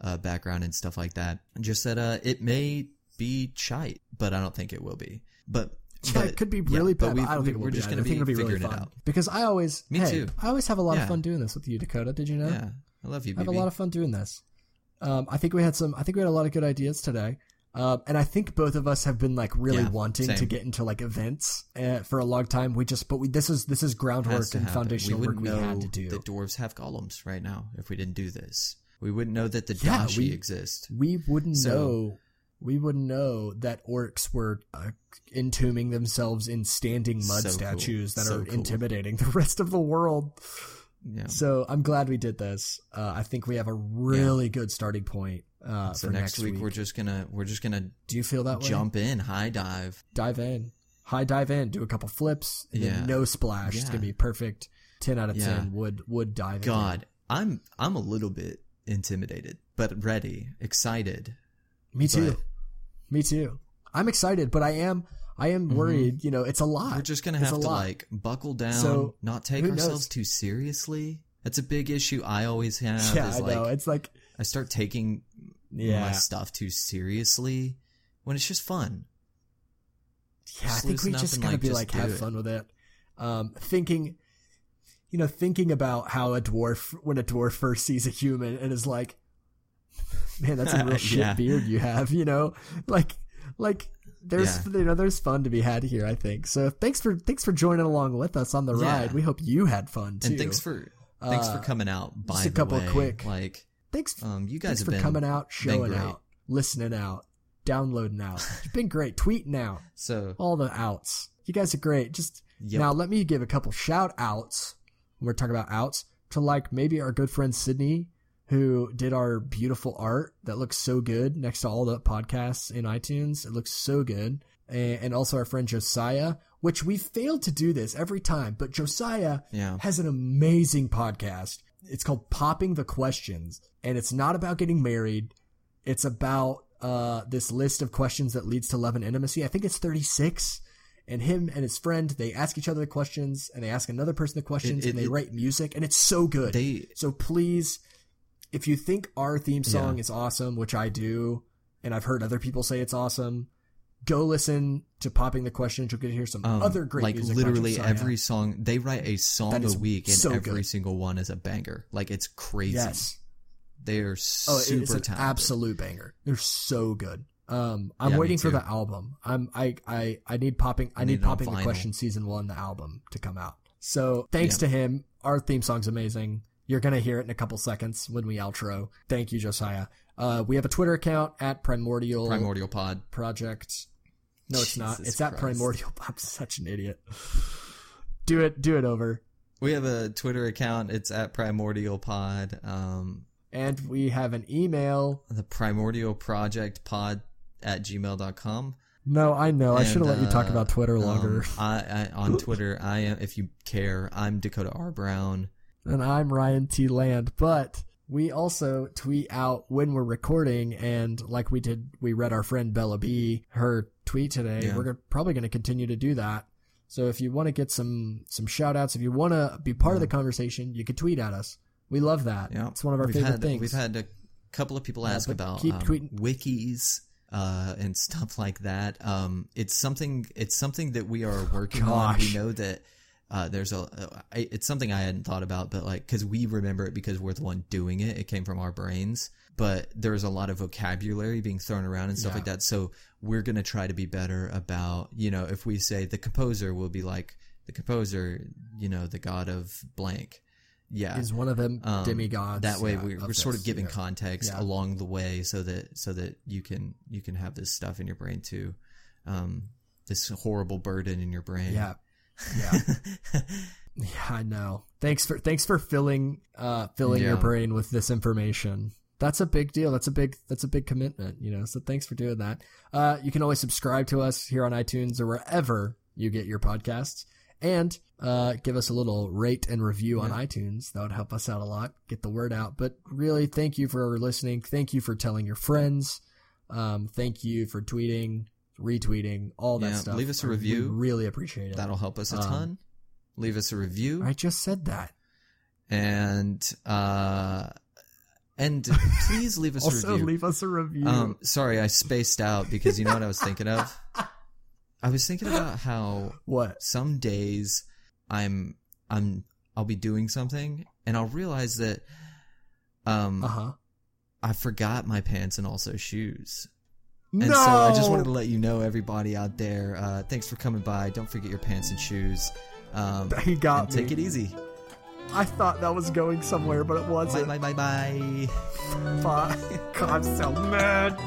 uh, background and stuff like that. Just that uh, it may be chite, but I don't think it will be. But Yeah, but- it could be yeah, really but bad. we, but I don't we, think we're just I think be it'll be really figuring it out. because I always Me hey, too. I always have a lot Yeah. of fun doing this with you, Dakota. Did you know? Yeah, I love you, I have a lot of fun doing this. Um, I think we had some. I think we had a lot of good ideas today. Um, and I think both of us have been like really Yeah, wanting to get into like events uh, for a long time. We just, but we this is this is groundwork and happen. foundational we work we had to do. that dwarves have golems right now if we didn't do this. We wouldn't know that the Yeah, dashi exist. we wouldn't So- know. We wouldn't know that orcs were uh, entombing themselves in standing mud So cool. statues that So are cool. intimidating the rest of the world. Yeah. So I'm glad we did this. Uh, I think we have a really good starting point uh, So for next, next, week, we're just gonna we're just gonna Do you feel that way? jump in, high dive. dive in, high dive in, do a couple flips, and Yeah. then no splash. It's gonna be perfect. Ten out of Yeah. ten would would dive. in. God, I'm I'm a little bit intimidated, but ready, excited. me too. but- Me too. I'm excited, but I am I am worried. You know, it's a lot. Mm-hmm. We're just gonna have to lot. like buckle down, So, not take ourselves too seriously. That's a big issue I always have. yeah, I like know. It's like I start taking Yeah. my stuff too seriously when it's just fun. Yeah, I think we just gotta like, be just like have it. fun with it. Um, thinking, you know, thinking about how a dwarf when a dwarf first sees a human and is like, "Man, that's a real shit Yeah. beard you have," you know, like, like there's you know there's fun to be had here. I think so. Thanks for thanks for joining along with us on the Yeah. ride. We hope you had fun too. And thanks for thanks for Uh, coming out. By just a couple way, quick- like thanks um, you guys for been coming out, showing out, listening out, downloading out. It's been great. Tweeting out. So all the outs. You guys are great. Just Yep. now, let me give a couple shout outs. When we're talking about outs to like maybe our good friend Sydney, who did our beautiful art that looks so good next to all the podcasts in iTunes. It looks so good. and, also our friend Josiah, which we failed to do this every time, but Josiah Yeah. has an amazing podcast. It's called Popping the Questions, and it's not about getting married. It's about uh, this list of questions that leads to love and intimacy. I think it's 36. And him and his friend, they ask each other the questions, and they ask another person the questions, It- it- and they it- write music, and it's so good. They So please, if you think our theme song Yeah. is awesome, which I do, and I've heard other people say it's awesome, go listen to Popping the Questions. You'll get to hear some um, other great like literally every song they write a song a week and so every good. single one is a banger. Like it's crazy. Yes. They are Oh, super it's an talented. absolute banger. They're so good. Um, I'm Yeah, waiting for the album. I'm I I I need popping. I, I need, need popping the question season one, the album to come out. So thanks Yeah. to him, our theme song's amazing. You're gonna hear it in a couple seconds when we outro. Thank you, Josiah. Uh, we have a Twitter account at Primordial Primordial Pod. Project. No, it's not. Jesus It's at Primordial. I'm such an idiot. Do it. Do it over. We have a Twitter account. It's at Primordial Pod. Um, And we have an email. the Primordial Project Pod at gmail.com. No, I know. I should have let you talk uh, about Twitter longer. Um, I, I on Twitter, I am. If you care, I'm Dakota R Brown. And I'm Ryan T. Land. But we also tweet out when we're recording, and like we did, we read our friend Bella B her tweet today. Yeah. We're probably going to continue to do that. So if you want to get some some shout outs, if you want to be part of the conversation, you could tweet at us. We love that. Yeah, It's one of our we've favorite had, things. We've had a couple of people ask about um, wikis uh, and stuff like that. Um, it's something. It's something that we are working on. We know that. Uh, there's a, uh, it's something I hadn't thought about, but like, cause we remember it because we're the one doing it. It came from our brains, but there's a lot of vocabulary being thrown around and stuff Yeah. like that. So we're going to try to be better about, you know, if we say the composer will be like the composer, you know, the god of blank. Yeah is one of them um, demigods. That way, yeah, we, we're sort of giving yeah. context along the way, so that so that you can you can have this stuff in your brain too, um, this horrible burden in your brain. Yeah, yeah, yeah. I know. Thanks for thanks for filling uh filling your brain with this information. That's a big deal. That's a big that's a big commitment, you know. So thanks for doing that. Uh you can always subscribe to us here on iTunes or wherever you get your podcasts. And uh give us a little rate and review on iTunes. That would help us out a lot. Get the word out. But really thank you for listening. Thank you for telling your friends. Um thank you for tweeting, retweeting, all that Yeah, stuff. leave us a I- we review. really appreciate it. That'll help us a Um, ton. Leave us a review I just said that. and uh, and please leave us a Also, review. leave us a review. Um, sorry, I spaced out because you know what I was thinking of. I was thinking about how what? some days I'm I'm I'll be doing something and I'll realize that um Uh huh. I forgot my pants and also shoes. No. So I just wanted to let you know everybody out there, uh thanks for coming by. Don't forget your pants and shoes. Um He got and take it easy. I thought that was going somewhere, but it wasn't. bye bye bye. Fuck. I'm so mad.